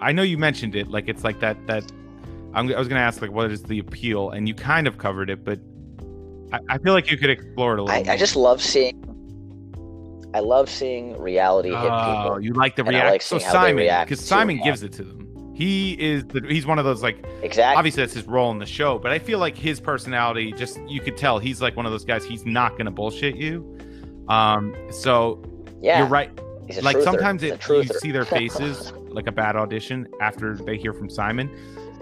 I know you mentioned it, like it's like that. That I'm, I was gonna ask, like, what is the appeal, and you kind of covered it, but I, I feel like you could explore it a little. I, I just love seeing. I love seeing reality hit Oh, people. you like the And I react. like so seeing how they Simon, because Simon it. gives it to them. He is the, he's one of those like Exactly. obviously that's his role in the show, but I feel like his personality just you could tell he's like one of those guys. He's not gonna bullshit you. Um, so Yeah. you're right. Like truther. sometimes it you see their faces like a bad audition after they hear from Simon.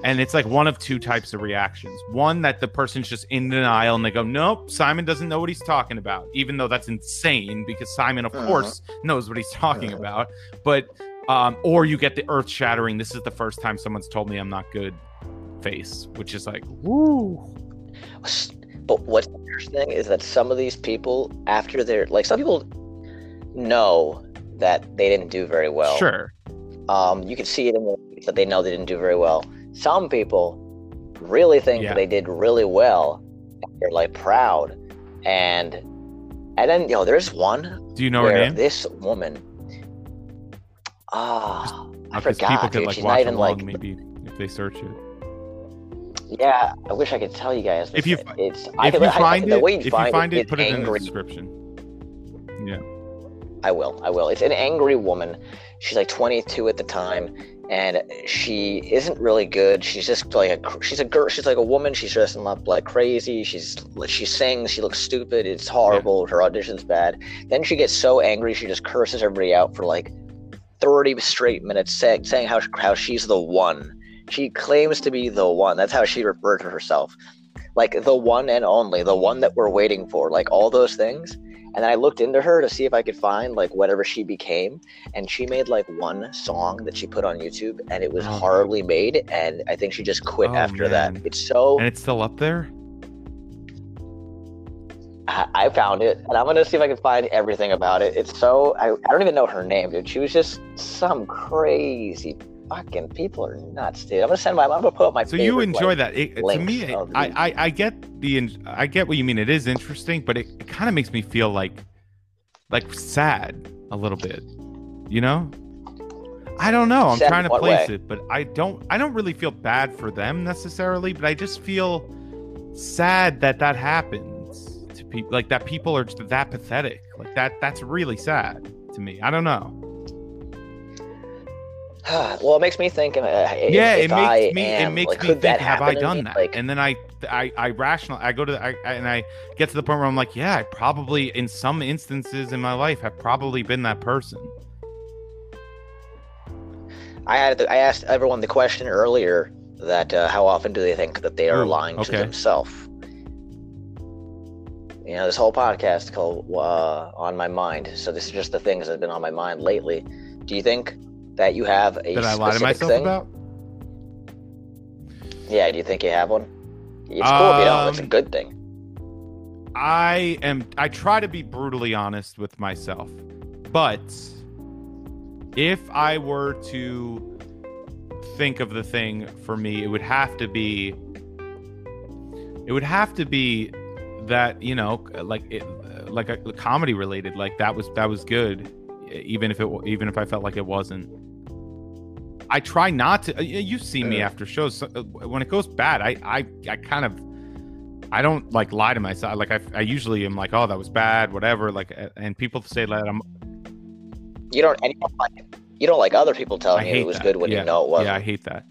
And it's like one of two types of reactions. One that the person's just in denial and they go, Nope, Simon doesn't know what he's talking about. Even though that's insane because Simon, of Mhm. course, knows what he's talking Mhm. about. But um, or you get the earth shattering, this is the first time someone's told me I'm not good face, which is like, woo. But what's interesting is that some of these people, after they're like, some people know that they didn't do very well. Sure. Um, you can see it in the that they know they didn't do very well. Some people really think Yeah. they did really well. They're like proud, and and then you know, there's one Do you know her name? this woman. Ah, I Because forgot. people could dude. like She's watch not even like. maybe if they search it. Yeah, I wish I could tell you guys. If you it's I if could, you I- find the it, way you if you find, it, put it in the description. I will. I will. It's an angry woman. She's like 22 at the time, and she isn't really good. She's just like a she's a girl. She's like a woman. She's dressing up like crazy. She's she sings. She looks stupid. It's horrible. Her audition's bad. Then she gets so angry she just curses everybody out for like 30 straight minutes, saying saying how how she's the one. She claims to be the one. That's how she referred to herself, like the one and only, the one that we're waiting for. Like all those things and then I looked into her to see if I could find like whatever she became, and she made like one song that she put on YouTube, and it was Oh. horribly made, and I think she just quit Oh, after that. It's so And it's still up there. I, I found it, and I'm gonna see if I can find everything about it. It's so I, I don't even know her name, dude. She was just some crazy fucking people are nuts, dude. I'm gonna send my I'm gonna put up my. So you enjoy like- that? It, to me, of I, I I get the I get what you mean. It is interesting, but it, it kind of makes me feel like like sad a little bit. You know? I don't know. I'm Sad trying to place way? it, but I don't I don't really feel bad for them necessarily, but I just feel sad that that happens to people like that people are just that pathetic. Like that that's really sad to me. I don't know. well, it makes me think. Uh, yeah it makes I me am, it makes like, me think have i done that Like, and then i i i rational i go to the I, I- and i get to the point where i'm like yeah i probably in some instances in my life have probably been that person I had I asked everyone the question earlier that uh, how often do they think that they are Ooh, lying to okay. themselves? You know, this whole podcast called uh, "On My Mind." So this is just the things that have been on my mind lately. Do you think that you have a that i lie to myself thing? about Yeah, do you think you have one? It's cool if you don't. It's a Um, good thing. i am i try to be brutally honest with myself but if i were to think of the thing for me it would have to be it would have to be that you know like it, like a, comedy related like that was that was good even if it even if i felt like it wasn't i try not to uh, you see me after shows so, uh, when it goes bad i i i kind of i don't like lie to myself like i, I usually am like oh that was bad whatever like and people say that i'm You don't. You don't like. You don't like other people i telling you it was that. good when yeah. you know it wasn't. yeah i hate that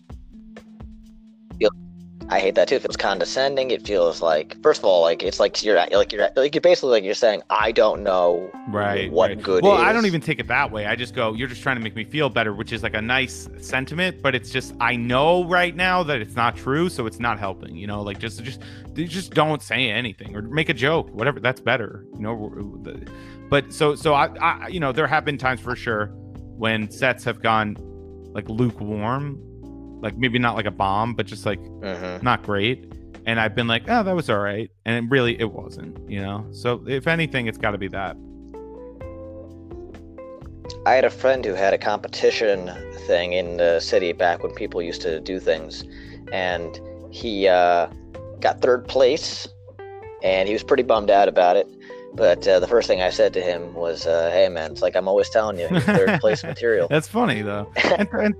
I hate that too. It feels condescending. It feels like, first of all, like it's like you're like you're like you're basically like you're saying I don't know right what right. good well is. i don't even take it that way i just go you're just trying to make me feel better which is like a nice sentiment but it's just i know right now that it's not true so it's not helping you know like just just just don't say anything or make a joke whatever that's better you know but so so I, I you know there have been times for sure when sets have gone like lukewarm like maybe not like a bomb but just like Mhm. not great and i've been like oh that was all right and it really it wasn't you know so if anything it's got to be that I had a friend who had a competition thing in the city back when people used to do things, and he uh, got third place, and he was pretty bummed out about it. But uh, the first thing I said to him was, uh, "Hey, man, it's like I'm always telling you, third place material." That's funny though. And, and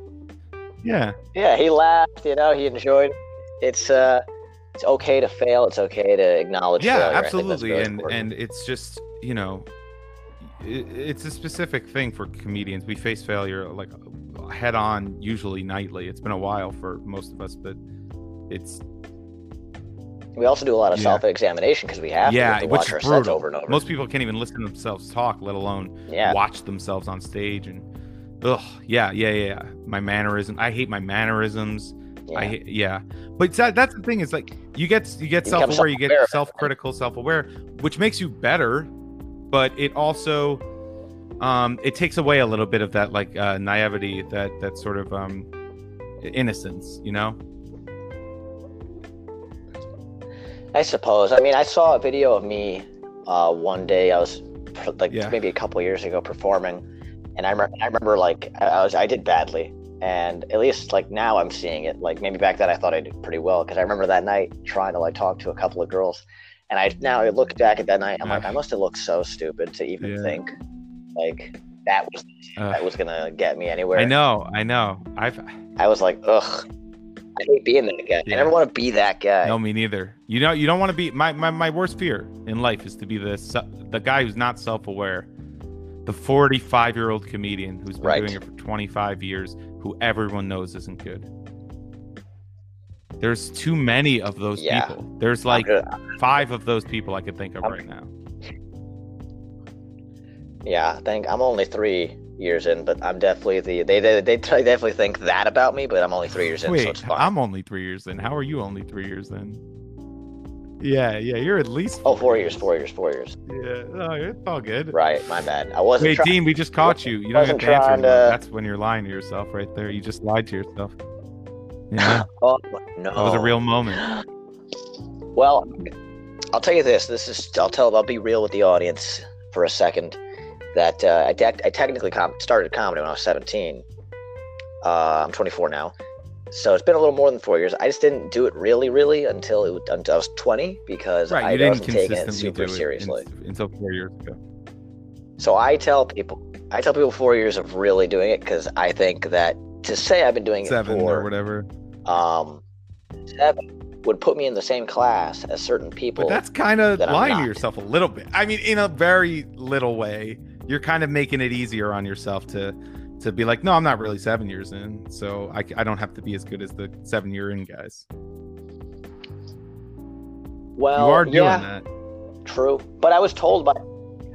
yeah, yeah, he laughed. You know, he enjoyed. It's uh, it's okay to fail. It's okay to acknowledge. yeah, failure. I think that's absolutely. really And important. and it's just you know, it's a specific thing for comedians. We face failure like head on, usually nightly. It's been a while for most of us, but it's we also do a lot of Yeah. self-examination because we have yeah, to watch is our sets brutal. over and over. Most people can't even listen to themselves talk, let alone yeah, watch themselves on stage. And ugh, yeah, yeah, yeah. My mannerism. I hate my mannerisms. yeah. I yeah, but that, that's the thing is like you get you get self aware, you get self-aware. self critical, self aware, which makes you better, but it also um it takes away a little bit of that like uh, naivety, that that sort of um innocence, you know? I suppose. I mean, I saw a video of me uh, one day. I was like Yeah. maybe a couple years ago performing, and I remember. I remember like I I was I did badly, and at least like now I'm seeing it. Like maybe back then I thought I did pretty well because I remember that night trying to like talk to a couple of girls, and I now I look back at that night. I'm like I must have looked so stupid to even Yeah. think like that was Ugh. that was gonna get me anywhere. I know, I know. I've I was like, ugh. I hate being that guy. I Yeah. never want to be that guy. no me neither. You know, you don't want to be my, my my worst fear in life is to be the the guy who's not self aware. The 45 year old comedian who's been Right. doing it for 25 years, who everyone knows isn't good. There's too many of those Yeah. people. There's like five of those people I could think of I'm- right now. yeah, I think I'm only three years in, but I'm definitely the they they, they definitely think that about me, but I'm only three years in, so Wait, it's fine. I'm only three years in. How are you only three years in? Yeah, yeah, you're at least. oh, four years, four years, four years. Yeah, no, it's all good. Right, my bad. I wasn't. Wait, try- Dean, we just caught you. You don't have to answer. to- That's when you're lying to yourself, right there. You just lied to yourself. Yeah, oh, no. that was a real moment. Well, I'll tell you this. This is. I'll tell. I'll be real with the audience for a second. That uh, I, tec- I technically com- started comedy when I was 17. Uh, I'm 24 now, so it's been a little more than four years. I just didn't do it really, really until it, until I was 20 because Right, I you didn't taking it super it seriously. in- until four years ago. So I tell people, I tell people four years of really doing it because I think that to say I've been doing Seven it or for whatever. um, seven would put me in the same class as certain people. But that's kind of that lying to yourself a little bit. I mean, in a very little way, you're kind of making it easier on yourself to to be like, no, I'm not really seven years in, so I, I don't have to be as good as the seven year in guys. well, you are doing yeah, that. true. But I was told by,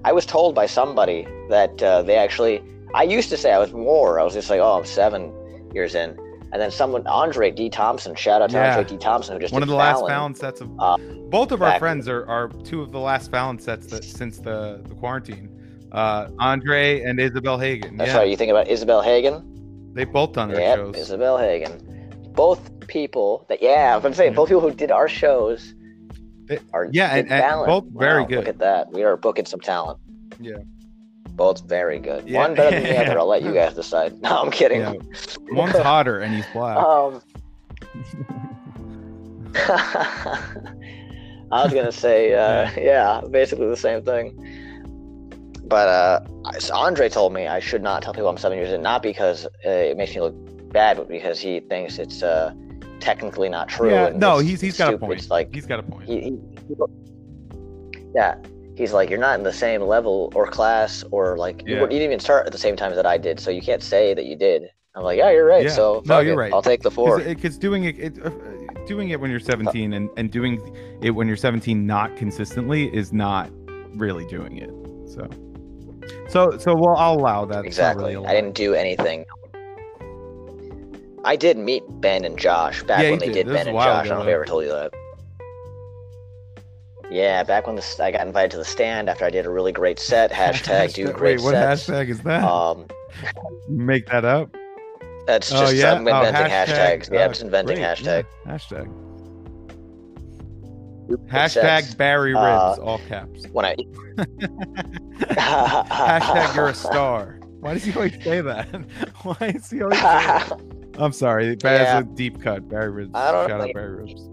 I was told by somebody that uh, they actually. I used to say I was more. I was just like, oh, I'm seven years in, and then someone, Andre D. Thompson, shout out to Yeah. Andre D. Thompson, who just One of the last Fallon. Fallon sets of Uh, both of our friends are, are two of the last Fallon sets that since the, the quarantine. Uh, Andre and Isabel Hagen. That's yeah, right. You think about Isabel Hagen. they both done their Yep, shows. Isabel Hagen. Both people that yeah, I'm saying both people who did our shows are yeah, and- and both very Wow, good. Look at that. We are booking some talent. Yeah. Both very good. Yeah. One better than the other. I'll let you guys decide. No, I'm kidding. Yeah. One's hotter and he's black. um, I was gonna say, uh, yeah, basically the same thing. But uh, Andre told me I should not tell people I'm seven years in, not because uh, it makes me look bad, but because he thinks it's uh, technically not true. yeah, no, he's he's got a point. It's like he's got a point. he, he, yeah, he's like you're not in the same level or class or like you, Yeah. wouldn't- you didn't even start at the same time that I did, so you can't say that you did. I'm like, yeah, you're right. Yeah. So No, you're it. right. I'll take the four. because doing it, it uh, doing it when you're 17 and, and doing it when you're 17 not consistently is not really doing it so so so well i'll allow that Exactly. really I didn't do anything. I did meet Ben and Josh back Yeah, when they did. did, Ben and Josh. I don't know if. I ever told you that. Yeah, back when the, I got invited to the stand after I did a really great set. Hashtag do Hashtag- great wait what sets. hashtag is that Um, make that up that's oh just yeah I'm Oh, inventing hashtags. Yeah, uh, I'm just inventing great. hashtag. Yeah, hashtag hashtag barry ribs Uh, all caps When I hashtag you're a star why does he always say that why is he always i'm sorry that's Yeah. a deep cut barry ribs I don't shout out barry ribs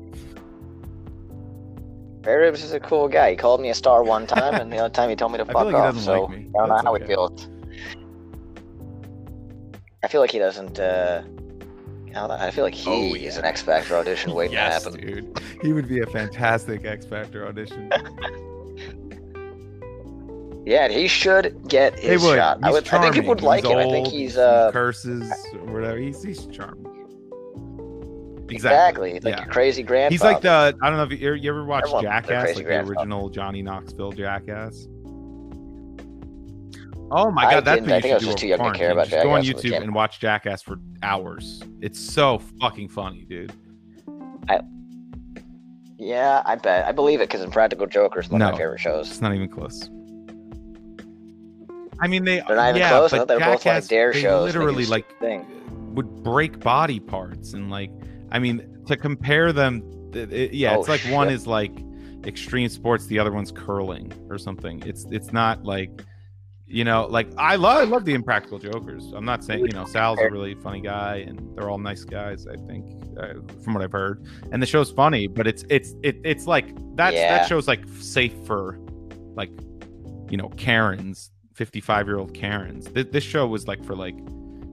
Barry Ribs is a cool guy. He called me a star one time, and the other time he told me to I feel fuck like off. So like me. I don't know how okay. he feels. I feel like he doesn't. uh I I feel like he Oh, is an X Factor audition waiting yes, to happen. dude. He would be a fantastic X Factor audition. Yeah, and he should get They his would. shot. I, He's would, I think people would charming. like He's him. I think old, he's he uh curses or whatever. He's he's charming. exactly, he's like yeah. a crazy grandfather. He's like the I don't know if you, you ever watched Everyone- Jackass, crazy like the original Johnny Knoxville Jackass. Oh my I god, that's didn't. I think I was do just too young to care quarantine. about Just go on Jackass when it YouTube and watch Jackass for hours. It's so fucking funny, dude. I yeah, I bet. I believe it because Impractical Joker is one of my favorite shows. It's not even close. I mean, they They're not even yeah, close. But thought they were both like dare they shows. Literally, like thing. would break body parts and like i mean to compare them it, it- yeah Oh, it's like one is like extreme sports the other one's curling or something it's it's not like you know like i love i love the impractical jokers. I'm not saying you know sal's a really funny guy and they're all nice guys i think uh, from what i've heard. And the show's funny but it's it's it, it's like that's Yeah. that show's like safe for like you know karens 55 year old karens. Th- this show was like for like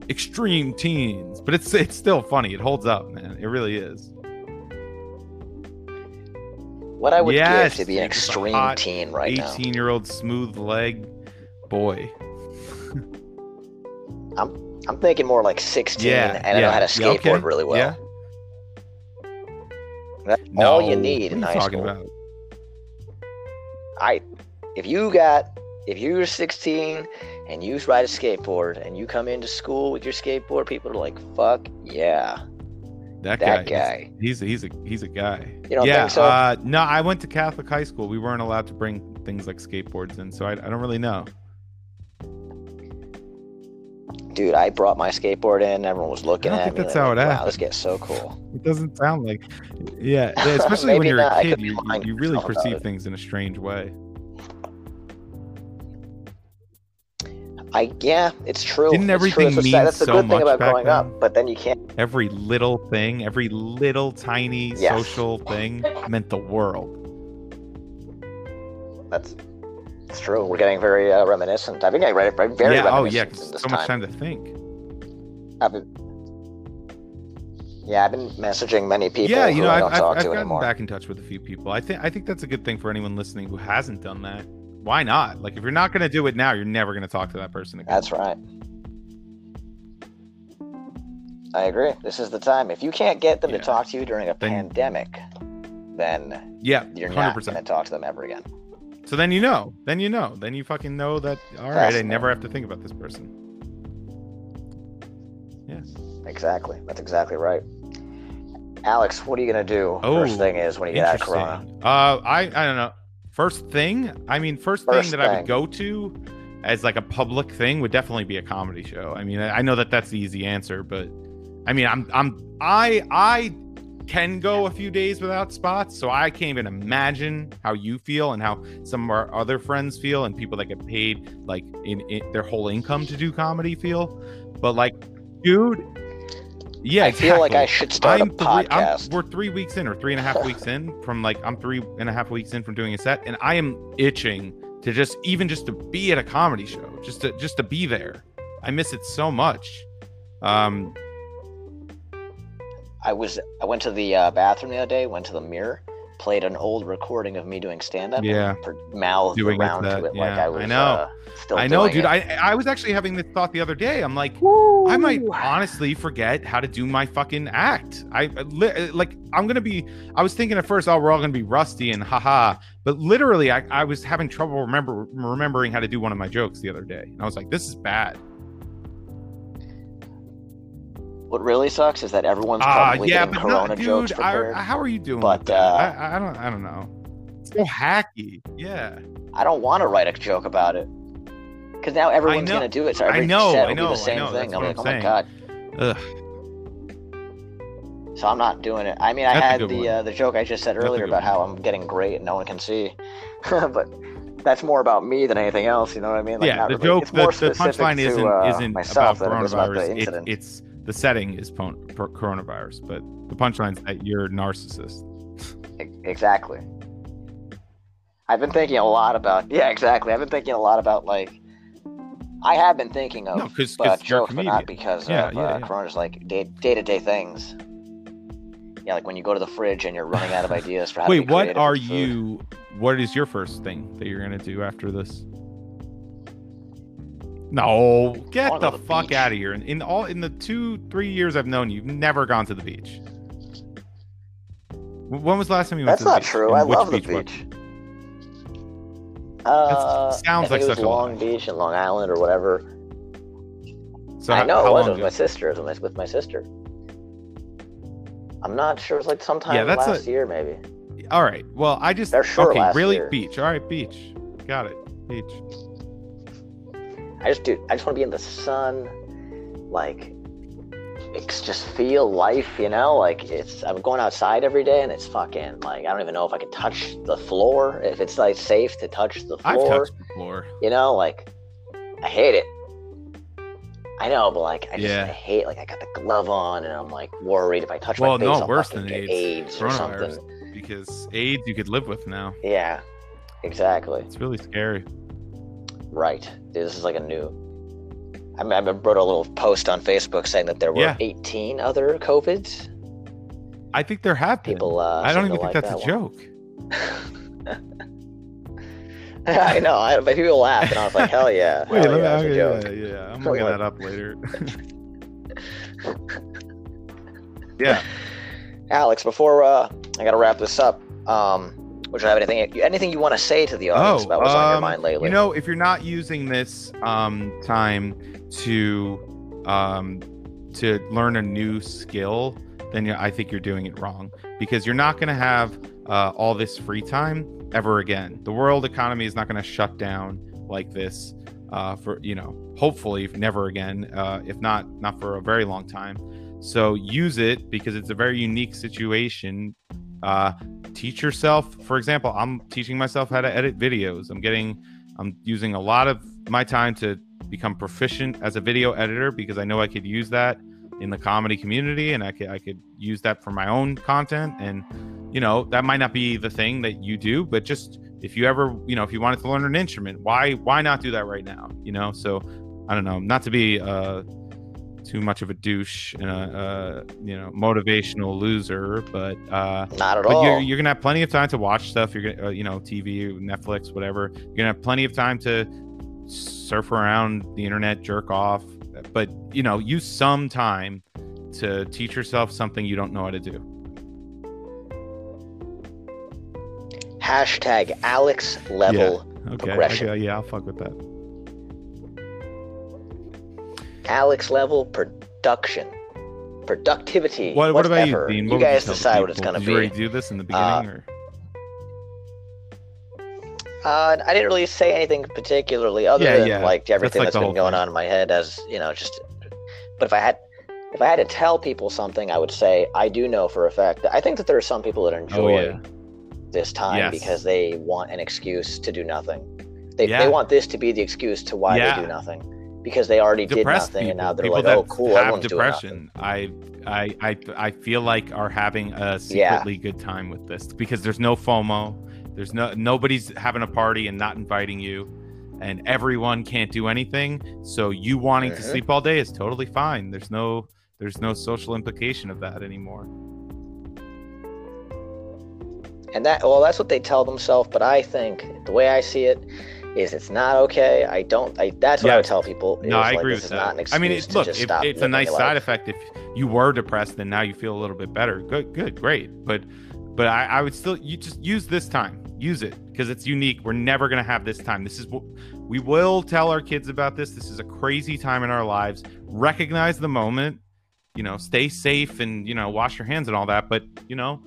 extreme teens but it's it's still funny. It holds up man. It really is. What I would Yes, give to be an dude, just a extreme teen right now. 18 year old smooth leg boy I'm I'm thinking more like 16, Yeah, and I know how to yeah, skateboard okay, really well. yeah. That's No, all you need in high talking school. about? I, if you got, if you're 16 and you ride a skateboard and you come into school with your skateboard, people are like, "Fuck yeah, That, that guy. guy." He's, he's a he's a guy. You don't yeah. think so? Uh, no, I went to Catholic high school. We weren't allowed to bring things like skateboards in, so I, I don't really know. Dude, I brought my skateboard in. Everyone was looking at think me. that's like, how it wow, this gets so cool. It doesn't sound like, yeah, yeah, especially when you're not. A kid, you, you, lying you to really perceive things in a strange way. I yeah, it's true. Didn't It's true. everything That's mean That's the so good thing about growing then? up. But then you can't. Every little thing, every little tiny Yes. social thing meant the world. That's it's true. We're getting very uh, reminiscent. I've been getting very, very very yeah, oh yeah, in 'cause this so much time to think. I've been, yeah, I've been messaging many people yeah, you know, I I've, don't I've, talk I've to gotten anymore. back in touch with a few people. I think I think that's a good thing for anyone listening who hasn't done that. Why not? Like, if you're not going to do it now, you're never going to talk to that person again. That's right. I agree. This is the time. If you can't get them Yeah. to talk to you during a Then- pandemic, then yeah, you're hundred not going to talk to them ever again. So then you know. Then you know. Then you fucking know that. All right, I never have to think about this person. Yeah. Exactly. That's exactly right. Alex, what are you going to do? Oh, First thing is when you get out of Corona. Uh, I I don't know. First thing, I mean, first, First thing that I would go to as like a public thing would definitely be a comedy show. I mean, I, I know that that's the easy answer, but I mean, I'm I'm I I can go a few days without spots, so I can't even imagine how you feel and how some of our other friends feel and people that get paid like in, in their whole income to do comedy feel. But like, dude, yeah, I feel like. I should start I'm a three, podcast. we're three weeks in or three and a half weeks in from like I'm three and a half weeks in from doing a set, and I am itching to just even just to be at a comedy show, just to just to be there. I miss it so much. Um, I was I went to the uh, bathroom the other day, went to the mirror, played an old recording of me doing stand up. Yeah. mouthed Doing it around that, to it like yeah, I I was know. uh, still I know, dude. it. I I was actually having this thought the other day. I'm like, Woo! I might honestly forget how to do my fucking act. I I li- like I'm gonna be. I was thinking at first, oh, we're all gonna be rusty and haha. But literally, I, I was having trouble remember remembering how to do one of my jokes the other day, and I was like, this is bad. What really sucks is that everyone's Ah, probably yeah, getting Corona jokes dude. I, prepared. I, how are you doing? But, uh, I, I don't. I don't know. It's so hacky. Yeah. I don't want to write a joke about it because now everyone's gonna do it. So I every know, set I know, be the same know, thing. I'm like, I'm oh my god. Ugh. So I'm not doing it. I mean, I That's a had the uh, the joke I just said That's earlier about one. how I'm getting great and no one can see, but that's more about me than anything else. You know what I mean? Like, yeah. not The really- joke. The, the punchline isn't uh, isn't myself about is about the coronavirus. It- it's the setting is coronavirus, but the punchline's that you're a narcissist. Exactly. I've been thinking a lot about yeah, exactly. I've been thinking a lot about like I have been thinking of No, 'cause- uh, 'cause jokes, but not because Yeah, of yeah, uh, yeah. Corona's like day to day things. Yeah, like when you go to the fridge and you're running out of ideas for how to Wait, what are you? What is your first thing that you're gonna do after this? No, get the, the fuck beach. out of here! In, in all in the two three years I've known you, you've never gone to the beach. When was the last time you went That's to the book? That's not beach? true. And I love the beach. Uh, sounds like it was such a Long. Beach in Long Island or whatever. So I know how it was. long It was my sister. It was with my sister. I'm not sure. It was like sometime Yeah, that's last a- year, maybe. All right. Well, I just They're short okay. Really, year. beach. All right, beach. Got it. Beach. I just do. I just want to be in the sun, like, it's just feel life. You know, like it's. I'm going outside every day, and it's fucking like I don't even know if I can touch the floor. If it's like safe to touch the I've floor, touched the floor. you know, like I hate it. I know, but like I just Yeah. I hate like I got the glove on, and I'm like worried if I touch Well, my face, no, I'll worse than get AIDS. AIDS or something. Because AIDS you could live with now. Yeah, exactly. It's really scary. Right. This is like a new. I, mean, I wrote a little post on Facebook saying that there were Yeah. 18 other COVIDs. I think there have been. People, uh, I don't even think like that's a one. joke. I know, I, but people laughed, and I was like, "Hell yeah!" Wait, hell let me, yeah, yeah, yeah. I'm looking that up later. yeah. Alex, before uh, I gotta wrap this up, um, would you have anything anything you want to say to the audience about what's on your um, mind lately? You know, if you're not using this um, time to um, to learn a new skill, then I think you're doing it wrong because you're not going to have uh, all this free time ever again. The world economy is not going to shut down like this uh, for you know, hopefully never again. Uh, if not, not for a very long time. So use it because it's a very unique situation. Uh, teach yourself. For example, I'm teaching myself how to edit videos. I'm getting, I'm using a lot of my time to become proficient as a video editor because I know I could use that in the comedy community and I could I could use that for my own content and you know that might not be the thing that you do but just if you ever you know if you wanted to learn an instrument why why not do that right now you know so I don't know not to be uh too much of a douche and a, uh you know motivational loser but uh Not at but all. you're, you're gonna have plenty of time to watch stuff you're gonna uh, you know tv netflix whatever you're gonna have plenty of time to surf around the internet jerk off but you know use some time to teach yourself something you don't know how to do Hashtag Alex level. okay Progression. okay, yeah i'll fuck with that Alex level production. Productivity. what, what about you Dean? What would guys the decide what it's gonna Did you already be. do this in the beginning Uh, or Uh, I didn't really say anything particularly other Yeah, than yeah. like everything like that's been going thing. on in my head as you know, just. But if I had, if I had to tell people something, I would say I do know for a fact that I think that there are some people that enjoy oh yeah this time Yes. because they want an excuse to do nothing. They, they want this to be the excuse to why they do nothing because they already did depressed nothing people, and now they're like, oh, cool, have doing nothing. depression. I, I, I, I feel like are having a secretly good time with this because there's no FOMO. There's no nobody's having a party and not inviting you, and everyone can't do anything. So you wanting to Mhm. sleep all day is totally fine. There's no, there's no social implication of that anymore. And that, well, that's what they tell themselves. But I think the way I see it is, it's not okay. I don't. I, that's what I would tell people. No, I like, agree with is not an that. I mean, it, to look, it's a nice side life. effect. If you were depressed and now you feel a little bit better, good, good, great. But, but I, I would still, you just use this time, use it because it's unique. We're never gonna have this time. This is what we will tell our kids about this. This is a crazy time in our lives. Recognize the moment. You know, stay safe and you know, wash your hands and all that. But you know,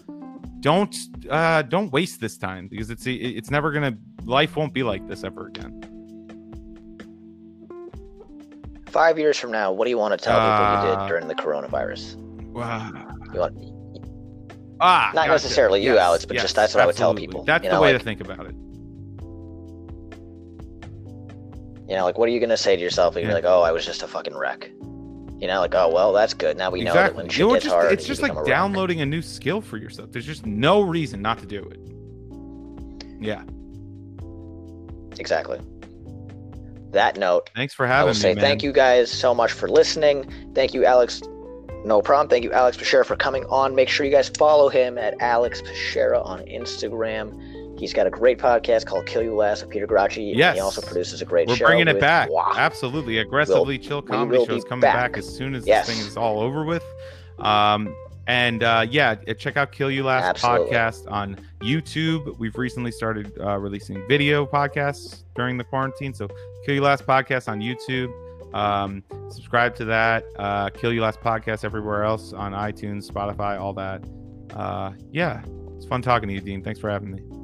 don't uh don't waste this time because it's it's never gonna. Life won't be like this ever again. Five years from now, what do you want to tell people you Uh, did during the coronavirus? Wow. You want, Ah, Not gotcha. necessarily you, Alex, but just that's what I would tell people, That's you the know, way like- to think about it. you know, like, what are you gonna say to yourself? You're Yeah. like, oh, I was just a fucking wreck. You know, like, oh, well, that's good. Now we know that exactly. when shit gets just- hard, it's just like a downloading a new skill for yourself. There's just no reason not to do it. Yeah. Exactly. That note, Thanks for having I will me, say thank you guys so much for listening. Thank you, Alex. No problem. Thank you, Alex Pashera, for coming on. Make sure you guys follow him at Alex Pashera on Instagram. He's got a great podcast called Kill You Last with Peter Gracci. and Yes. He also produces a great show. We're bringing it back. Wow. Absolutely. Aggressively chill comedy will shows coming back. back. as soon as Yes. this thing is all over with. Um, and uh, yeah, uh, check out Kill You Last Absolutely. podcast on YouTube. We've recently started uh, releasing video podcasts during the quarantine. So Kill You Last podcast on YouTube. Um, subscribe to that. Uh, Kill You Last podcast everywhere else on iTunes, Spotify, all that. Uh, yeah, it's fun talking to you, Dean. Thanks for having me.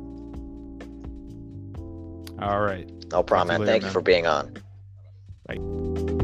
All right. No problem, man. later, Thank you man. for being on. Bye.